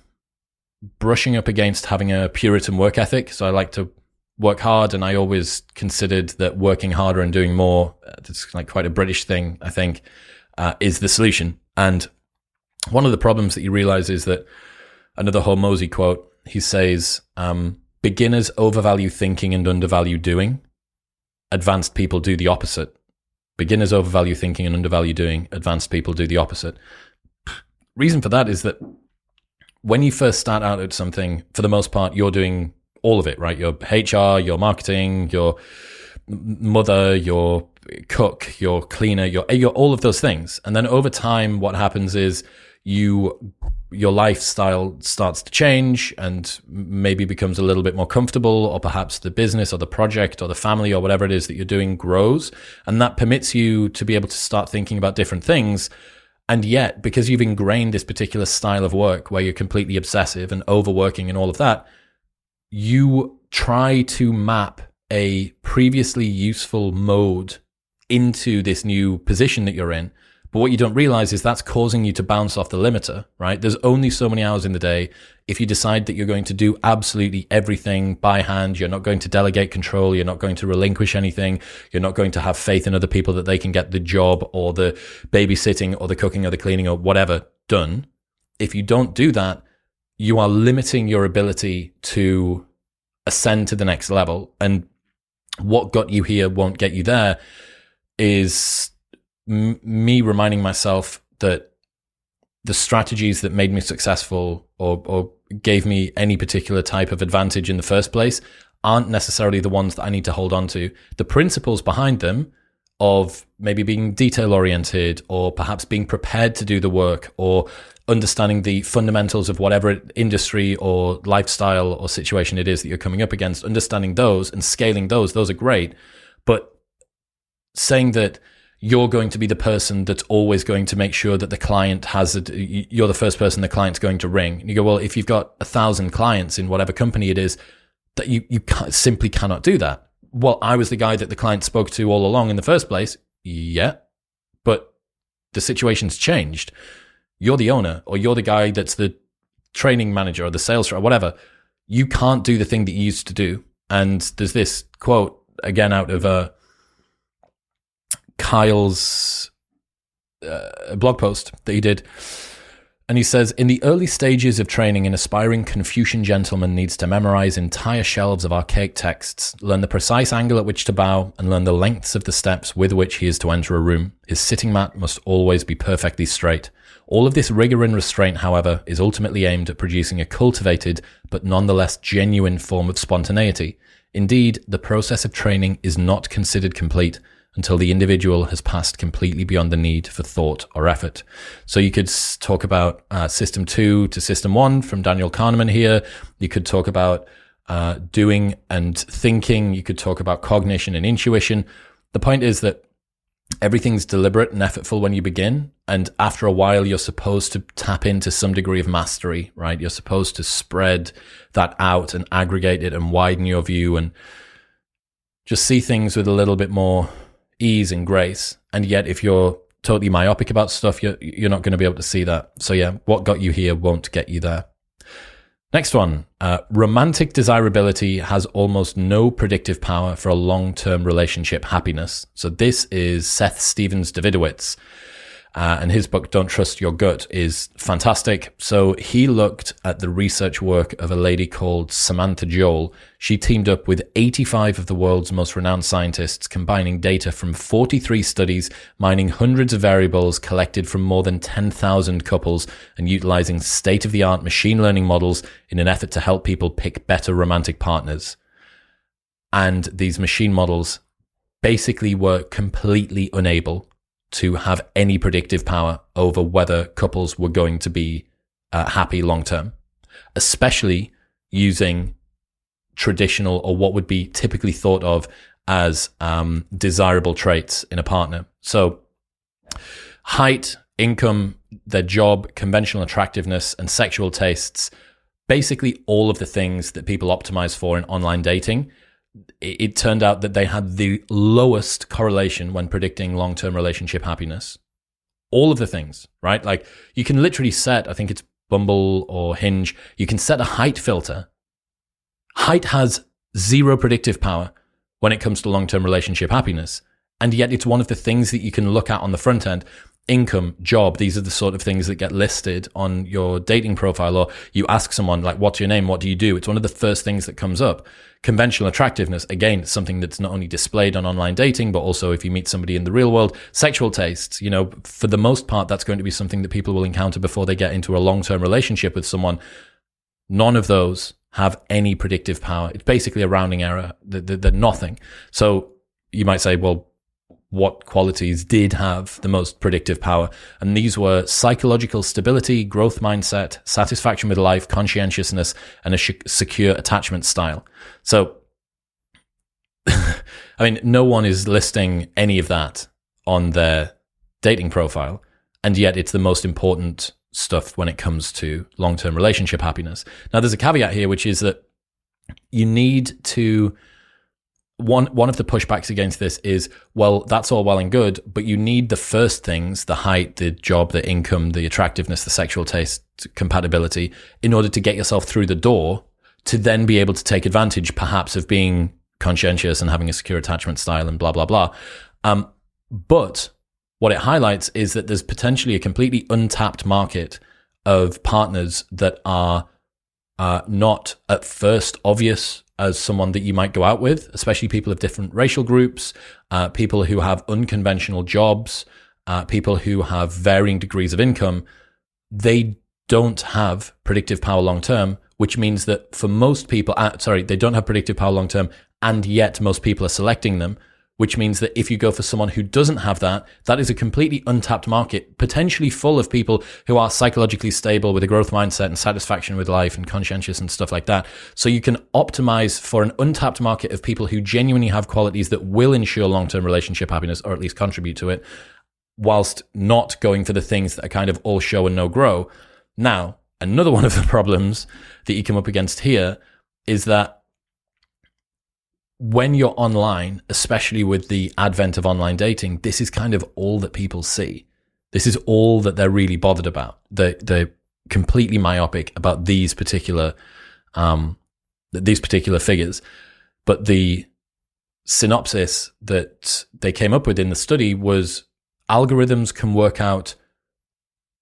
brushing up against having a Puritan work ethic. So, I like to work hard, and I always considered that working harder and doing more, it's like quite a British thing, I think uh, is the solution. And one of the problems that you realize is that another Hormozi quote, he says, um, beginners overvalue thinking and undervalue doing. Advanced people do the opposite. Beginners overvalue thinking and undervalue doing. Advanced people do the opposite. Reason for that is that when you first start out at something, for the most part, you're doing all of it, right? Your HR, your marketing, your mother, your cook, your cleaner, your, eh, your all of those things. And then over time, what happens is you your lifestyle starts to change and maybe becomes a little bit more comfortable, or perhaps the business or the project or the family or whatever it is that you're doing grows. And that permits you to be able to start thinking about different things. And yet, because you've ingrained this particular style of work where you're completely obsessive and overworking and all of that, you try to map a previously useful mode into this new position that you're in. But what you don't realize is that's causing you to bounce off the limiter, right? There's only so many hours in the day. If you decide that you're going to do absolutely everything by hand, you're not going to delegate control, you're not going to relinquish anything, you're not going to have faith in other people that they can get the job or the babysitting or the cooking or the cleaning or whatever done. If you don't do that, you are limiting your ability to ascend to the next level. And what got you here won't get you there is m- me reminding myself that the strategies that made me successful or, or gave me any particular type of advantage in the first place aren't necessarily the ones that I need to hold on to. The principles behind them of maybe being detail oriented or perhaps being prepared to do the work or understanding the fundamentals of whatever industry or lifestyle or situation it is that you're coming up against, understanding those and scaling those, those are great. Saying that you're going to be the person that's always going to make sure that the client has a, you're the first person the client's going to ring. And you go, well, if you've got a thousand clients in whatever company it is, that you, you simply cannot do that. Well, I was the guy that the client spoke to all along in the first place. Yeah. But the situation's changed you're the owner or you're the guy that's the training manager or the sales or whatever, you can't do the thing that you used to do And there's this quote again out of uh, Kyle's uh, blog post that he did. And he says, in the early stages of training, an aspiring Confucian gentleman needs to memorize entire shelves of archaic texts, learn the precise angle at which to bow, and learn the lengths of the steps with which he is to enter a room. His sitting mat must always be perfectly straight. All of this rigor and restraint, however, is ultimately aimed at producing a cultivated, but nonetheless genuine form of spontaneity. Indeed, the process of training is not considered complete until the individual has passed completely beyond the need for thought or effort. So you could talk about uh, system two to system one from Daniel Kahneman here. You could talk about uh, doing and thinking. You could talk about cognition and intuition. The point is that everything's deliberate and effortful when you begin. And after a while, you're supposed to tap into some degree of mastery, right? You're supposed to spread that out and aggregate it and widen your view and just see things with a little bit more ease and grace. And yet, if you're totally myopic about stuff, you're, you're not going to be able to see that. So, yeah, what got you here won't get you there. Next one uh, romantic desirability has almost no predictive power for a long term relationship happiness. So, this is Seth Stephens Davidowitz. Uh, and his book, Don't Trust Your Gut, is fantastic. So he looked at the research work of a lady called Samantha Joel. She teamed up with 85 of the world's most renowned scientists, combining data from 43 studies, mining hundreds of variables collected from more than 10,000 couples, and utilizing state of the art machine learning models in an effort to help people pick better romantic partners. And these machine models basically were completely unable to have any predictive power over whether couples were going to be uh, happy long term, especially using traditional or what would be typically thought of as um, desirable traits in a partner. So, height, income, their job, conventional attractiveness, and sexual tastes basically all of the things that people optimize for in online dating it turned out that they had the lowest correlation when predicting long term relationship happiness. All of the things, right? Like you can literally set, I think it's Bumble or Hinge, you can set a height filter. Height has zero predictive power when it comes to long term relationship happiness. And yet it's one of the things that you can look at on the front end income, job, these are the sort of things that get listed on your dating profile, or you ask someone, like, what's your name? What do you do? It's one of the first things that comes up. Conventional attractiveness, again, it's something that's not only displayed on online dating, but also if you meet somebody in the real world. Sexual tastes, you know, for the most part, that's going to be something that people will encounter before they get into a long term relationship with someone. None of those have any predictive power. It's basically a rounding error. They're, nothing. So you might say, well, what qualities did have the most predictive power. And these were psychological stability, growth mindset, satisfaction with life, conscientiousness, and a sh- secure attachment style. So, I mean, no one is listing any of that on their dating profile. And yet it's the most important stuff when it comes to long term relationship happiness. Now, there's a caveat here, which is that you need to one one of the pushbacks against this is well that's all well and good but you need the first things the height the job the income the attractiveness the sexual taste compatibility in order to get yourself through the door to then be able to take advantage perhaps of being conscientious and having a secure attachment style and blah blah blah. Um, but what it highlights is that there's potentially a completely untapped market of partners that are not at first obvious as someone that you might go out with, especially people of different racial groups, uh, people who have unconventional jobs, uh, people who have varying degrees of income, they don't have predictive power long term, which means that for most people, uh, sorry, they don't have predictive power long term, and yet most people are selecting them which means that if you go for someone who doesn't have that, that is a completely untapped market, potentially full of people who are psychologically stable with a growth mindset and satisfaction with life and conscientious and stuff like that. So you can optimize for an untapped market of people who genuinely have qualities that will ensure long term relationship happiness or at least contribute to it, whilst not going for the things that are kind of all show and no grow. Now, another one of the problems that you come up against here is that when you're online, especially with the advent of online dating, this is kind of all that people see. This is all that they're really bothered about. They're, they're completely myopic about these particular, um, these particular figures. But the synopsis that they came up with in the study was algorithms can work out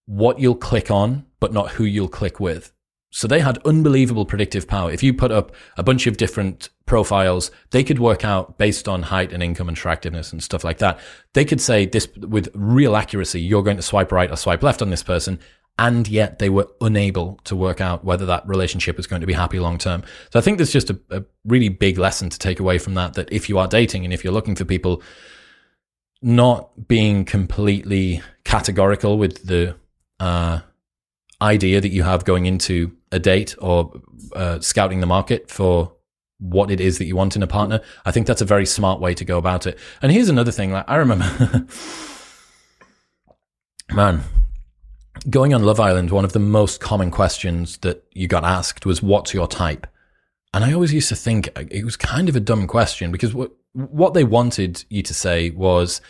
what you'll click on, but not who you'll click with. So they had unbelievable predictive power. If you put up a bunch of different profiles, they could work out based on height and income and attractiveness and stuff like that. They could say this with real accuracy, you're going to swipe right or swipe left on this person. And yet they were unable to work out whether that relationship was going to be happy long term. So I think there's just a, a really big lesson to take away from that, that if you are dating and if you're looking for people, not being completely categorical with the uh, idea that you have going into a date or uh, scouting the market for what it is that you want in a partner. I think that's a very smart way to go about it. And here's another thing. Like I remember, man, going on Love Island. One of the most common questions that you got asked was, "What's your type?" And I always used to think it was kind of a dumb question because what what they wanted you to say was,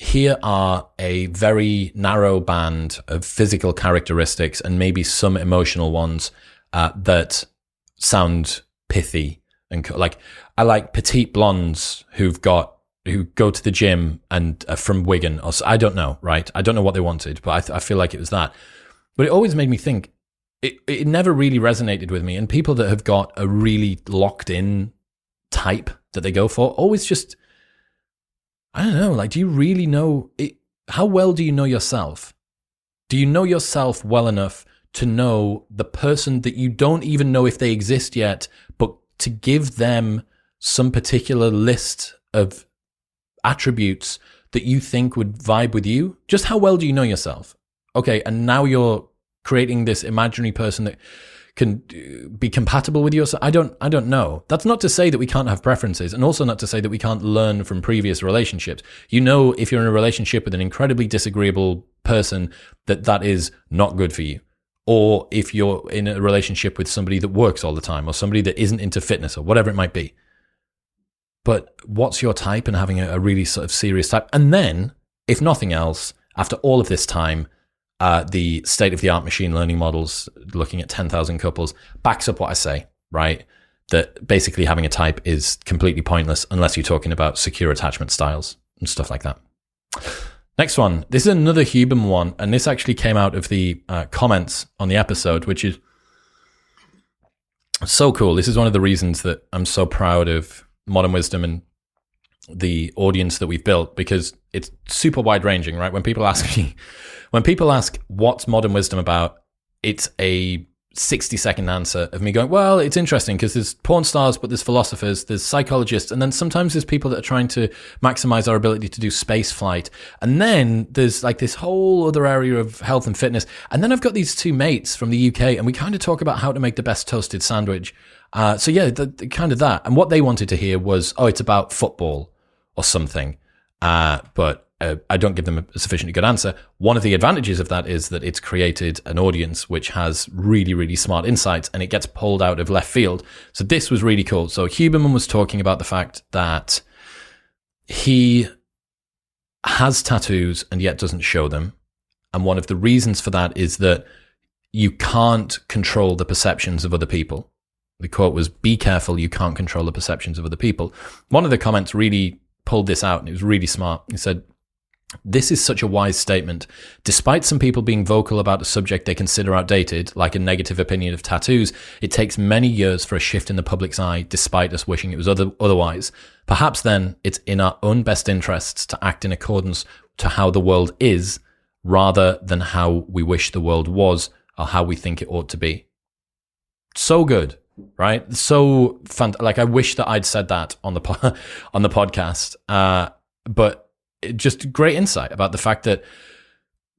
here are a very narrow band of physical characteristics and maybe some emotional ones uh, that sound pithy and co- like I like petite blondes who've got who go to the gym and are from Wigan or I don't know, right? I don't know what they wanted, but I, th- I feel like it was that. But it always made me think. It it never really resonated with me, and people that have got a really locked in type that they go for always just I don't know. Like, do you really know it? How well do you know yourself? Do you know yourself well enough to know the person that you don't even know if they exist yet, but to give them some particular list of attributes that you think would vibe with you? Just how well do you know yourself? Okay, and now you're creating this imaginary person that can uh, be compatible with yours. I don't, I don't know. That's not to say that we can't have preferences and also not to say that we can't learn from previous relationships. You know, if you're in a relationship with an incredibly disagreeable person, that that is not good for you. Or if you're in a relationship with somebody that works all the time or somebody that isn't into fitness or whatever it might be. But what's your type and having a, a really sort of serious type? And then, if nothing else, after all of this time, uh, the state of the art machine learning models looking at 10,000 couples backs up what I say, right? That basically having a type is completely pointless unless you're talking about secure attachment styles and stuff like that. Next one. This is another Huberman one, and this actually came out of the uh, comments on the episode, which is so cool. This is one of the reasons that I'm so proud of Modern Wisdom and the audience that we've built because it's super wide ranging, right? When people ask me, when people ask what's modern wisdom about, it's a 60 second answer of me going, well, it's interesting because there's porn stars, but there's philosophers, there's psychologists, and then sometimes there's people that are trying to maximize our ability to do space flight. And then there's like this whole other area of health and fitness. And then I've got these two mates from the UK and we kind of talk about how to make the best toasted sandwich. Uh, so yeah, the, the, kind of that. And what they wanted to hear was, oh, it's about football or something. Uh, but uh, I don't give them a sufficiently good answer. One of the advantages of that is that it's created an audience which has really, really smart insights and it gets pulled out of left field. So this was really cool. So Huberman was talking about the fact that he has tattoos and yet doesn't show them. And one of the reasons for that is that you can't control the perceptions of other people. The quote was, be careful, you can't control the perceptions of other people. One of the comments really pulled this out and it was really smart. He said, this is such a wise statement. Despite some people being vocal about a subject they consider outdated, like a negative opinion of tattoos, it takes many years for a shift in the public's eye, despite us wishing it was other- otherwise. Perhaps then it's in our own best interests to act in accordance to how the world is, rather than how we wish the world was or how we think it ought to be. So good, right? So fun. Like I wish that I'd said that on the po- on the podcast, uh, but just great insight about the fact that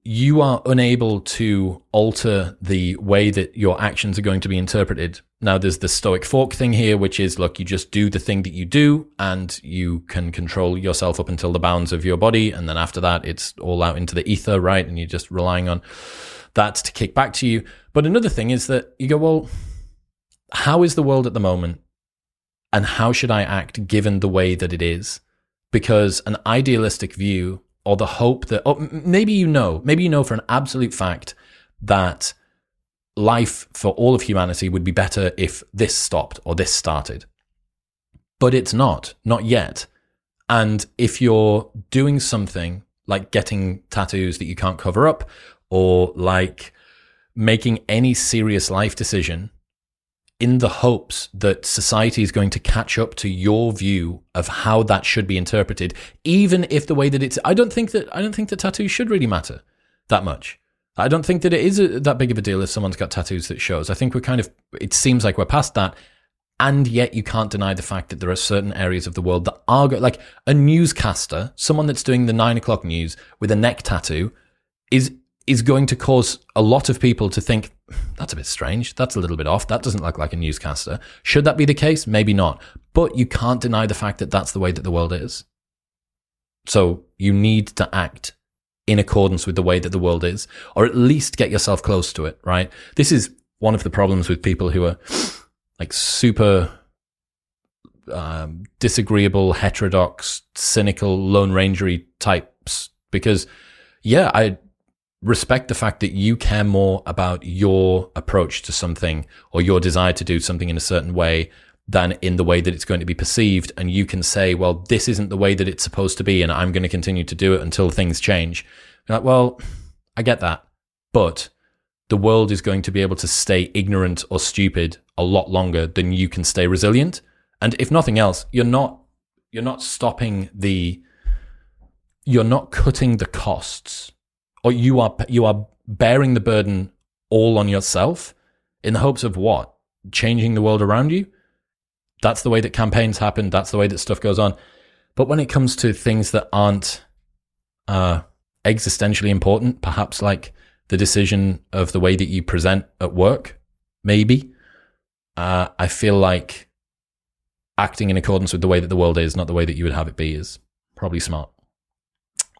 you are unable to alter the way that your actions are going to be interpreted. Now, there's the stoic fork thing here, which is look, you just do the thing that you do and you can control yourself up until the bounds of your body. And then after that, it's all out into the ether, right? And you're just relying on that to kick back to you. But another thing is that you go, well, how is the world at the moment? And how should I act given the way that it is? because an idealistic view or the hope that, or maybe you know, maybe you know for an absolute fact that life for all of humanity would be better if this stopped or this started. but it's not, not yet. And if you're doing something like getting tattoos that you can't cover up or like making any serious life decision in the hopes that society is going to catch up to your view of how that should be interpreted, even if the way that it's, I don't think that, I don't think that tattoos should really matter that much. I don't think that it is a, that big of a deal if someone's got tattoos that shows. I think we're kind of, it seems like we're past that. And yet you can't deny the fact that there are certain areas of the world that are, like a newscaster, someone that's doing the nine o'clock news with a neck tattoo is is going to cause a lot of people to think that's a bit strange. That's a little bit off. That doesn't look like a newscaster. Should that be the case? Maybe not. But you can't deny the fact that that's the way that the world is. So you need to act in accordance with the way that the world is, or at least get yourself close to it, right? This is one of the problems with people who are like super um, disagreeable, heterodox, cynical, lone rangery types. Because, yeah, I respect the fact that you care more about your approach to something or your desire to do something in a certain way than in the way that it's going to be perceived. And you can say, well, this isn't the way that it's supposed to be, and I'm going to continue to do it until things change. You're like, well, I get that. But the world is going to be able to stay ignorant or stupid a lot longer than you can stay resilient. And if nothing else, you're not you're not stopping the you're not cutting the costs or you are you are bearing the burden all on yourself in the hopes of what? Changing the world around you? That's the way that campaigns happen. That's the way that stuff goes on. But when it comes to things that aren't uh, existentially important perhaps like the decision of the way that you present at work maybe uh, i feel like acting in accordance with the way that the world is not the way that you would have it be is probably smart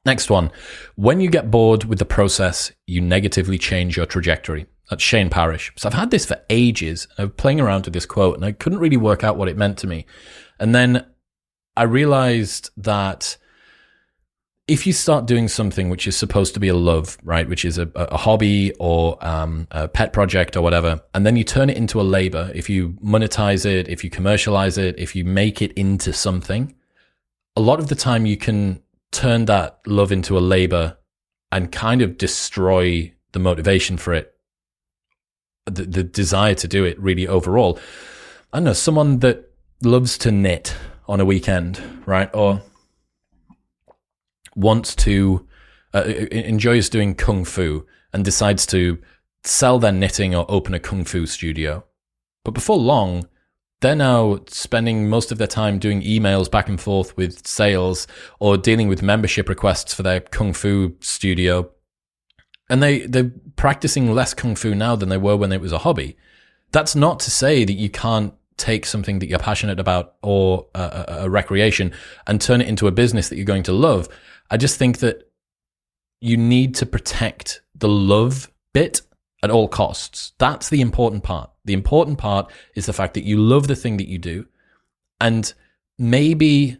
Next one. When you get bored with the process, you negatively change your trajectory. That's Shane Parrish. So I've had this for ages. I was playing around with this quote and I couldn't really work out what it meant to me. And then I realized that if you start doing something which is supposed to be a love, right, which is a, a hobby or um, a pet project or whatever, and then you turn it into a labor, if you monetize it, if you commercialize it, if you make it into something, a lot of the time you can turn that love into a labor and kind of destroy the motivation for it, the, the desire to do it really overall. I know, someone that loves to knit on a weekend, right? Or wants to, uh, enjoys doing kung fu and decides to sell their knitting or open a kung fu studio. But before long, they're now spending most of their time doing emails back and forth with sales or dealing with membership requests for their kung fu studio. And they, they're practicing less kung fu now than they were when it was a hobby. That's not to say that you can't take something that you're passionate about or a, a, a recreation and turn it into a business that you're going to love. I just think that you need to protect the love bit at all costs. That's the important part. The important part is the fact that you love the thing that you do. And maybe,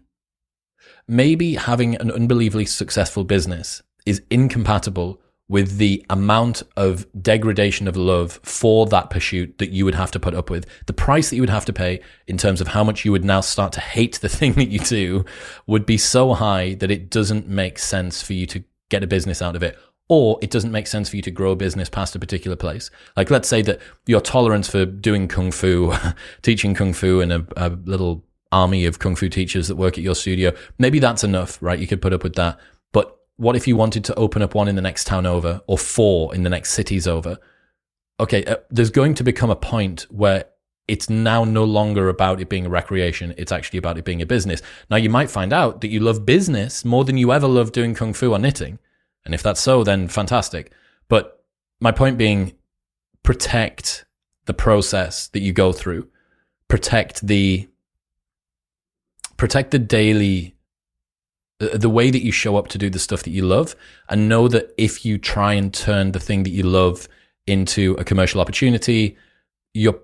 maybe having an unbelievably successful business is incompatible with the amount of degradation of love for that pursuit that you would have to put up with. The price that you would have to pay in terms of how much you would now start to hate the thing that you do would be so high that it doesn't make sense for you to get a business out of it or it doesn't make sense for you to grow a business past a particular place. Like, let's say that your tolerance for doing kung fu, teaching kung fu in a, a, little army of kung fu teachers that work at your studio, maybe that's enough, right? You could put up with that. But what if you wanted to open up one in the next town over or four in the next cities over? Okay, uh, there's going to become a point where it's now no longer about it being a recreation. It's actually about it being a business. Now, you might find out that you love business more than you ever love doing kung fu or knitting and if that's so, then fantastic. But my point being, protect the process that you go through. Protect the protect the daily the way that you show up to do the stuff that you love and know that if you try and turn the thing that you love into a commercial opportunity you're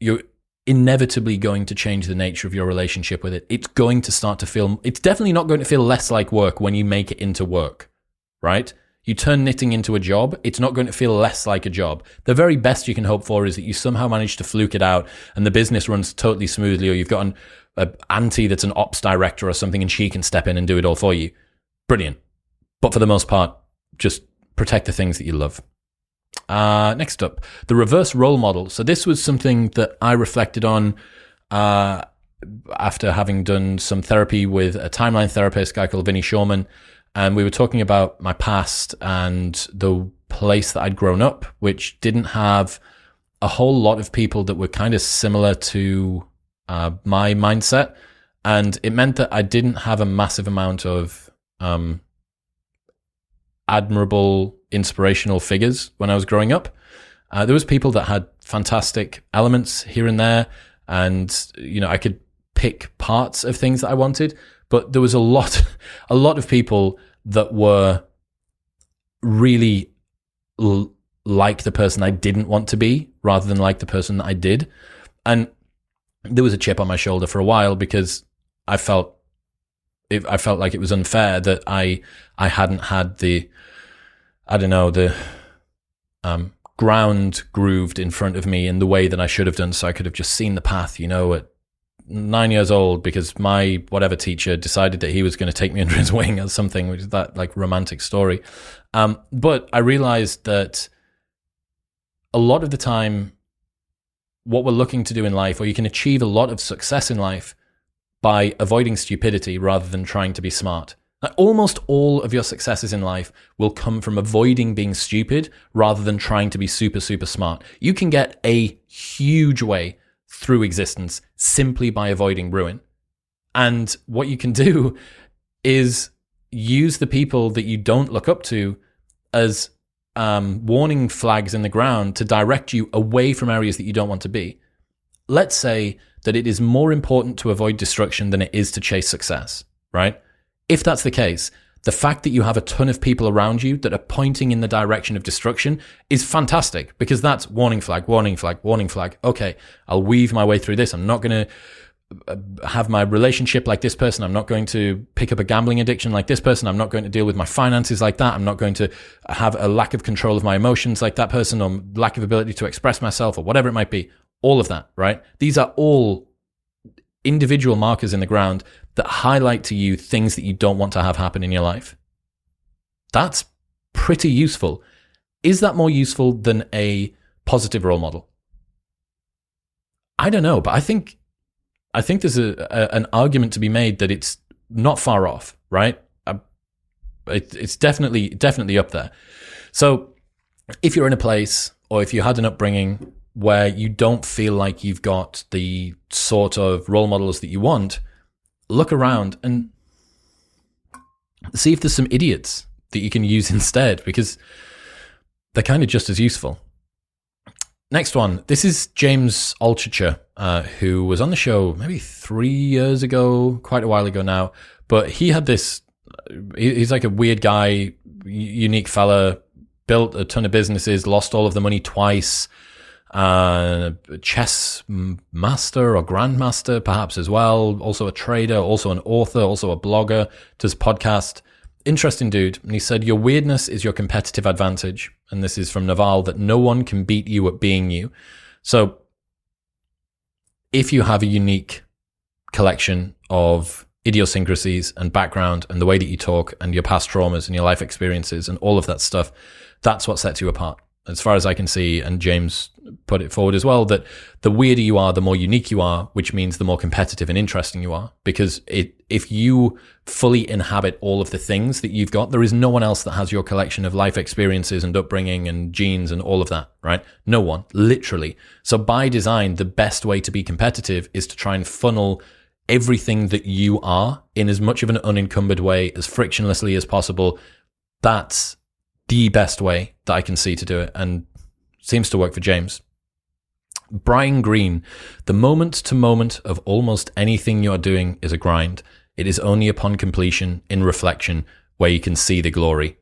you're inevitably going to change the nature of your relationship with it it's going to start to feel it's definitely not going to feel less like work when you make it into work right? You turn knitting into a job, it's not going to feel less like a job. The very best you can hope for is that you somehow manage to fluke it out and the business runs totally smoothly, or you've got an, a auntie that's an ops director or something and she can step in and do it all for you. Brilliant. But for the most part, just protect the things that you love. Uh, next up, the reverse role model. So this was something that I reflected on uh, after having done some therapy with a timeline therapist, guy called Vinny Shoreman, and we were talking about my past and the place that I'd grown up, which didn't have a whole lot of people that were kind of similar to uh, my mindset, and it meant that I didn't have a massive amount of um, admirable, inspirational figures when I was growing up. Uh, there was people that had fantastic elements here and there, and you know I could pick parts of things that I wanted, but there was a lot, a lot of people that were really l- like the person I didn't want to be, rather than like the person that I did, and there was a chip on my shoulder for a while because I felt I felt like it was unfair that I I hadn't had the I don't know, the um, ground grooved in front of me in the way that I should have done. So I could have just seen the path, you know, at nine years old because my whatever teacher decided that he was going to take me under his wing or something, which is that like romantic story. Um, but I realized that a lot of the time, what we're looking to do in life, or you can achieve a lot of success in life by avoiding stupidity rather than trying to be smart. Almost all of your successes in life will come from avoiding being stupid rather than trying to be super, super smart. You can get a huge way through existence simply by avoiding ruin. And what you can do is use the people that you don't look up to as um, warning flags in the ground to direct you away from areas that you don't want to be. Let's say that it is more important to avoid destruction than it is to chase success, right? If that's the case, the fact that you have a ton of people around you that are pointing in the direction of destruction is fantastic because that's warning flag, warning flag, warning flag. Okay, I'll weave my way through this. I'm not going to uh, have my relationship like this person. I'm not going to pick up a gambling addiction like this person. I'm not going to deal with my finances like that. I'm not going to have a lack of control of my emotions like that person or lack of ability to express myself or whatever it might be. All of that, right? These are all individual markers in the ground that highlight to you things that you don't want to have happen in your life. That's pretty useful. Is that more useful than a positive role model? I don't know, but I think I think there's a, a an argument to be made that it's not far off, right? Uh, it, it's definitely definitely up there. So, if you're in a place or if you had an upbringing where you don't feel like you've got the sort of role models that you want, look around and see if there's some idiots that you can use instead because they're kind of just as useful. Next one. This is James Altucher, uh, who was on the show maybe three years ago, quite a while ago now. But he had this. He's like a weird guy, unique fella, built a ton of businesses, lost all of the money twice, uh, chess master or grandmaster, perhaps as well. Also a trader, also an author, also a blogger, does podcast. Interesting dude. And he said, Your weirdness is your competitive advantage. And this is from Naval that no one can beat you at being you. So if you have a unique collection of idiosyncrasies and background and the way that you talk and your past traumas and your life experiences and all of that stuff, that's what sets you apart as far as I can see, and James put it forward as well, that the weirder you are, the more unique you are, which means the more competitive and interesting you are. Because it, if you fully inhabit all of the things that you've got, there is no one else that has your collection of life experiences and upbringing and genes and all of that, right? No one, literally. So by design, the best way to be competitive is to try and funnel everything that you are in as much of an unencumbered way as frictionlessly as possible. That's the best way that I can see to do it, and seems to work for James. Brian Greene, the moment to moment of almost anything you're doing is a grind. It is only upon completion, in reflection, where you can see the glory.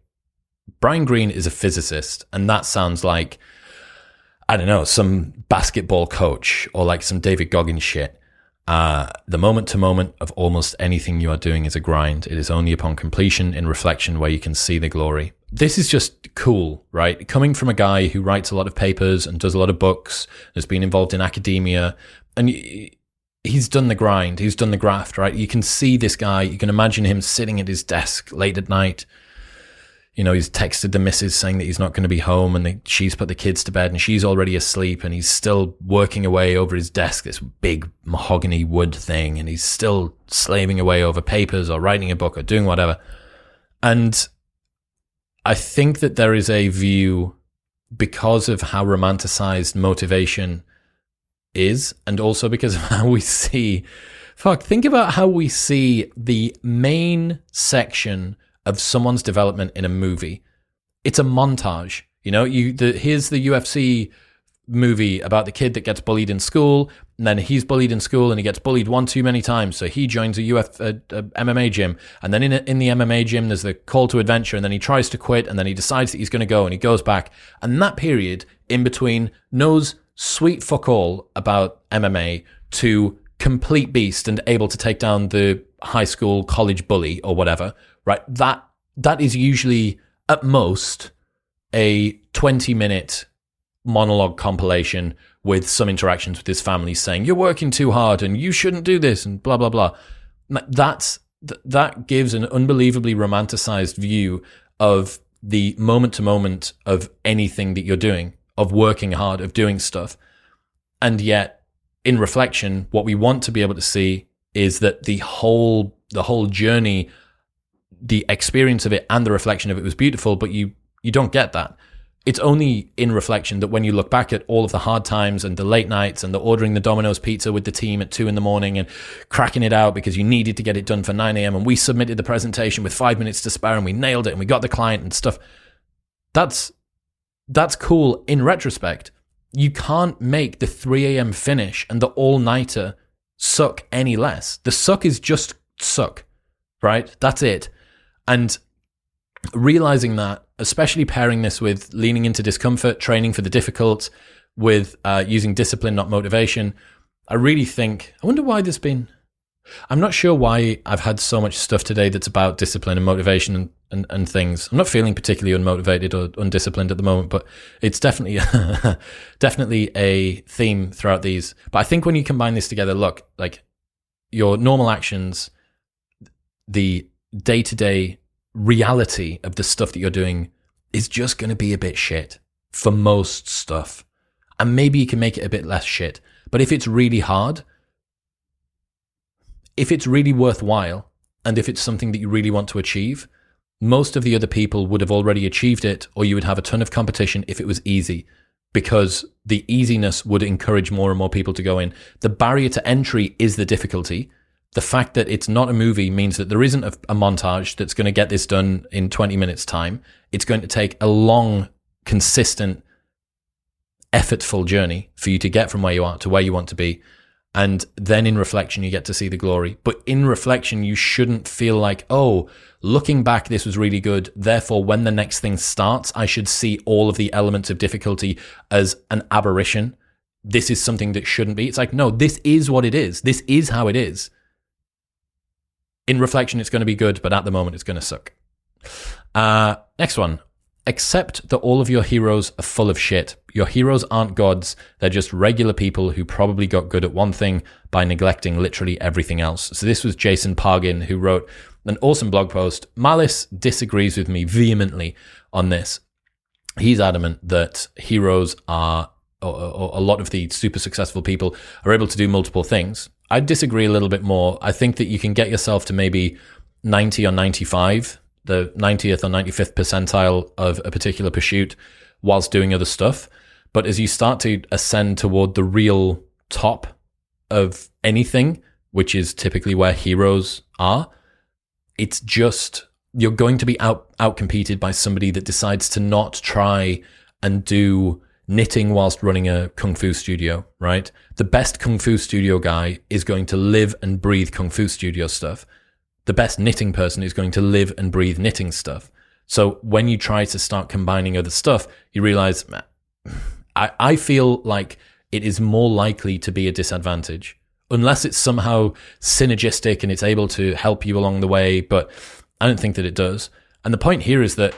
Brian Greene is a physicist, and that sounds like, I don't know, some basketball coach or like some David Goggins shit. Uh, the moment to moment of almost anything you are doing is a grind. It is only upon completion, in reflection, where you can see the glory this is just cool, right? Coming from a guy who writes a lot of papers and does a lot of books, has been involved in academia, and he's done the grind, he's done the graft, right? You can see this guy, you can imagine him sitting at his desk late at night. You know, he's texted the missus saying that he's not going to be home and she's put the kids to bed and she's already asleep and he's still working away over his desk, this big mahogany wood thing, and he's still slaving away over papers or writing a book or doing whatever. And I think that there is a view because of how romanticized motivation is, and also because of how we see. Fuck, think about how we see the main section of someone's development in a movie. It's a montage. You know, you the here's the UFC movie about the kid that gets bullied in school, and then he's bullied in school and he gets bullied one too many times, so he joins a UF a, a MMA gym, and then in a, in the MMA gym there's the call to adventure, and then he tries to quit, and then he decides that he's going to go, and he goes back, and that period in between knows sweet fuck all about MMA to complete beast and able to take down the high school college bully or whatever, right? That that is usually at most a 20 minute monologue compilation with some interactions with his family saying you're working too hard and you shouldn't do this and blah blah blah. That's that gives an unbelievably romanticized view of the moment to moment of anything that you're doing of working hard of doing stuff. And yet in reflection what we want to be able to see is that the whole the whole journey the experience of it and the reflection of it was beautiful but you you don't get that it's only in reflection that when you look back at all of the hard times and the late nights and the ordering the Domino's pizza with the team at two in the morning and cracking it out because you needed to get it done for 9 a.m. and we submitted the presentation with five minutes to spare and we nailed it and we got the client and stuff. That's, that's cool in retrospect. You can't make the 3 a.m. finish and the all nighter suck any less. The suck is just suck, right? That's it. And realizing that, especially pairing this with leaning into discomfort, training for the difficult, with uh, using discipline, not motivation, I really think, I wonder why there's been. I'm not sure why I've had so much stuff today that's about discipline and motivation and, and, and things. I'm not feeling particularly unmotivated or undisciplined at the moment, but it's definitely definitely a theme throughout these. But I think when you combine this together, look, like your normal actions, the day to day reality of the stuff that you're doing is just going to be a bit shit for most stuff. And maybe you can make it a bit less shit. But if it's really hard, if it's really worthwhile, and if it's something that you really want to achieve, most of the other people would have already achieved it, or you would have a ton of competition if it was easy, because the easiness would encourage more and more people to go in. The barrier to entry is the difficulty the fact that it's not a movie means that there isn't a, a montage that's going to get this done in 20 minutes time. It's going to take a long, consistent, effortful journey for you to get from where you are to where you want to be. And then in reflection, you get to see the glory. But in reflection, you shouldn't feel like, oh, looking back, this was really good. Therefore, when the next thing starts, I should see all of the elements of difficulty as an aberration. This is something that shouldn't be. It's like, no, this is what it is. This is how it is in reflection, it's going to be good, but at the moment, it's going to suck. Uh, next one. Accept that all of your heroes are full of shit. Your heroes aren't gods. They're just regular people who probably got good at one thing by neglecting literally everything else. So this was Jason Pargin who wrote an awesome blog post. Malice disagrees with me vehemently on this. He's adamant that heroes are, or, or a lot of the super successful people are able to do multiple things. I disagree a little bit more. I think that you can get yourself to maybe 90 or 95, the 90th or 95th percentile of a particular pursuit whilst doing other stuff. But as you start to ascend toward the real top of anything, which is typically where heroes are, it's just you're going to be out out competed by somebody that decides to not try and do knitting whilst running a kung fu studio, right? The best kung fu studio guy is going to live and breathe kung fu studio stuff. The best knitting person is going to live and breathe knitting stuff. So when you try to start combining other stuff, you realize, I, I feel like it is more likely to be a disadvantage unless it's somehow synergistic and it's able to help you along the way. But I don't think that it does. And the point here is that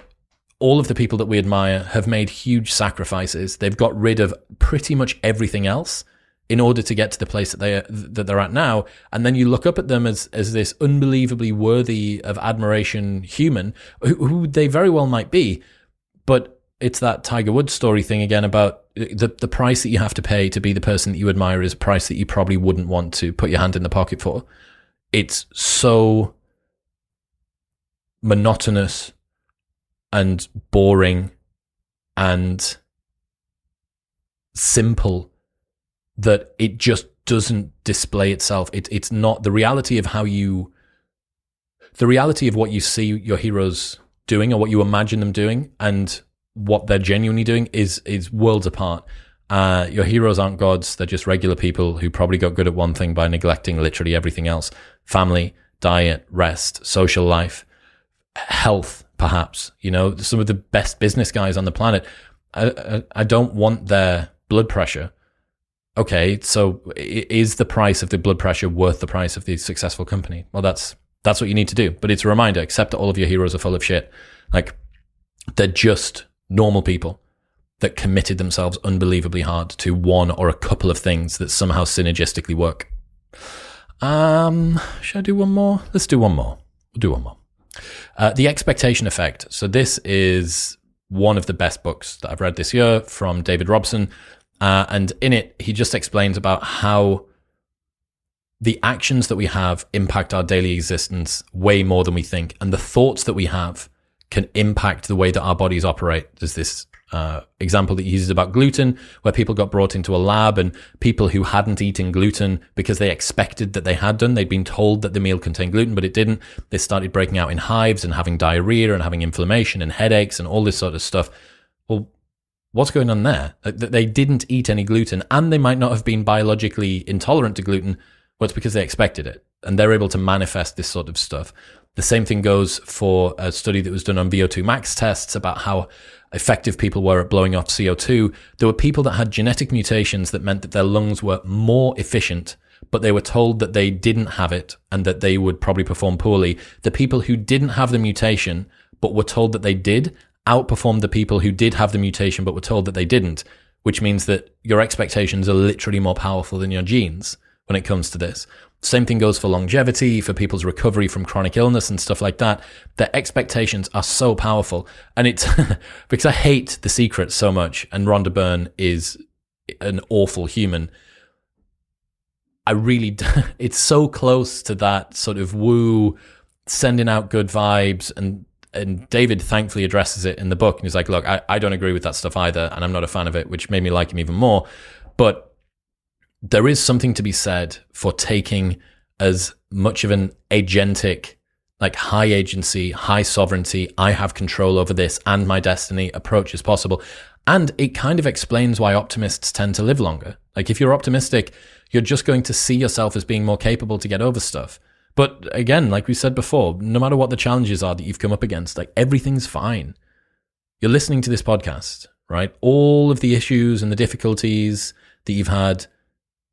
all of the people that we admire have made huge sacrifices. They've got rid of pretty much everything else in order to get to the place that they that they're at now. And then you look up at them as as this unbelievably worthy of admiration human who, who they very well might be. But it's that Tiger Woods story thing again about the the price that you have to pay to be the person that you admire is a price that you probably wouldn't want to put your hand in the pocket for. It's so monotonous and boring and simple that it just doesn't display itself. It, it's not the reality of how you, the reality of what you see your heroes doing or what you imagine them doing and what they're genuinely doing is is worlds apart. Uh, your heroes aren't gods; they're just regular people who probably got good at one thing by neglecting literally everything else: family, diet, rest, social life, health, perhaps. You know, some of the best business guys on the planet. I, I, I don't want their blood pressure okay, so is the price of the blood pressure worth the price of the successful company? Well, that's that's what you need to do. But it's a reminder: accept that all of your heroes are full of shit. Like they're just normal people that committed themselves unbelievably hard to one or a couple of things that somehow synergistically work. Um, should I do one more? Let's do one more. We'll do one more. Uh, the expectation effect. So this is one of the best books that I've read this year from David Robson. Uh, and in it, he just explains about how the actions that we have impact our daily existence way more than we think. And the thoughts that we have can impact the way that our bodies operate. There's this uh, example that he uses about gluten, where people got brought into a lab and people who hadn't eaten gluten because they expected that they had done, they'd been told that the meal contained gluten, but it didn't. They started breaking out in hives and having diarrhea and having inflammation and headaches and all this sort of stuff. Well, what's going on there? That they didn't eat any gluten and they might not have been biologically intolerant to gluten. but it's because they expected it and they're able to manifest this sort of stuff. The same thing goes for a study that was done on VO2 max tests about how effective people were at blowing off CO2. There were people that had genetic mutations that meant that their lungs were more efficient, but they were told that they didn't have it and that they would probably perform poorly. The people who didn't have the mutation, but were told that they did, outperformed the people who did have the mutation but were told that they didn't, which means that your expectations are literally more powerful than your genes when it comes to this. Same thing goes for longevity, for people's recovery from chronic illness and stuff like that. Their expectations are so powerful. And it's because I hate the secret so much, and Rhonda Byrne is an awful human. I really, it's so close to that sort of woo, sending out good vibes and and David thankfully addresses it in the book and he's like, look, I, I don't agree with that stuff either, and I'm not a fan of it, which made me like him even more. But there is something to be said for taking as much of an agentic, like high agency, high sovereignty, I have control over this and my destiny approach as possible. And it kind of explains why optimists tend to live longer. Like if you're optimistic, you're just going to see yourself as being more capable to get over stuff. But again, like we said before, no matter what the challenges are that you've come up against, like everything's fine. You're listening to this podcast, right? All of the issues and the difficulties that you've had,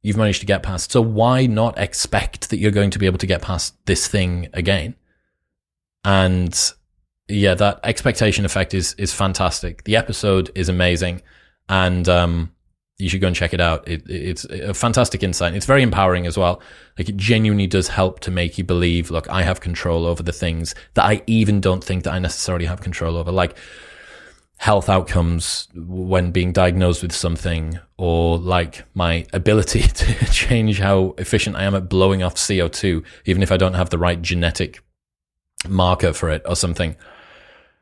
you've managed to get past. So why not expect that you're going to be able to get past this thing again? And yeah, that expectation effect is is fantastic. The episode is amazing, and um, you should go and check it out. It, it's a fantastic insight. It's very empowering as well. Like it genuinely does help to make you believe, look, I have control over the things that I even don't think that I necessarily have control over, like health outcomes when being diagnosed with something, or like my ability to change how efficient I am at blowing off CO2, even if I don't have the right genetic marker for it or something.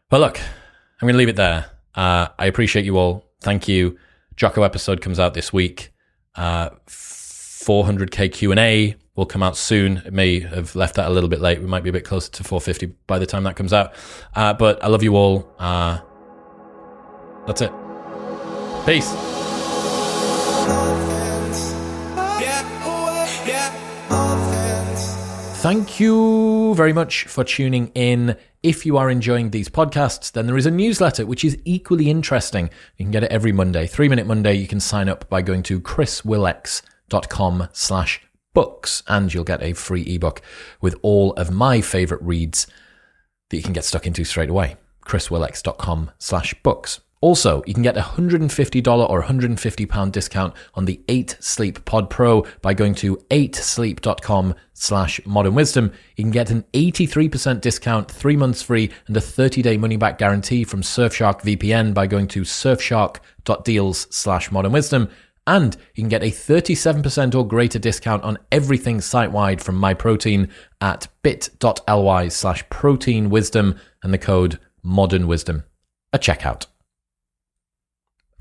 But look, I'm going to leave it there. Uh, I appreciate you all. Thank you. Jocko episode comes out this week. Uh, 400k Q&A will come out soon. It may have left that a little bit late. We might be a bit closer to 450 by the time that comes out. Uh, but I love you all. That's it. Peace. Thank you very much for tuning in. If you are enjoying these podcasts, then there is a newsletter which is equally interesting. You can get it every Monday. Three Minute Monday, you can sign up by going to chriswillx.com slash books and you'll get a free ebook with all of my favorite reads that you can get stuck into straight away. chriswillx.com slash books. Also, you can get a $150 or £150 discount on the 8 Sleep Pod Pro by going to 8sleep.com slash modern wisdom. You can get an 83% discount, three months free, and a 30-day money-back guarantee from Surfshark VPN by going to surfshark.deals slash modern wisdom. And you can get a 37% or greater discount on everything site-wide from MyProtein at bit.ly slash protein wisdom and the code modern wisdom at checkout.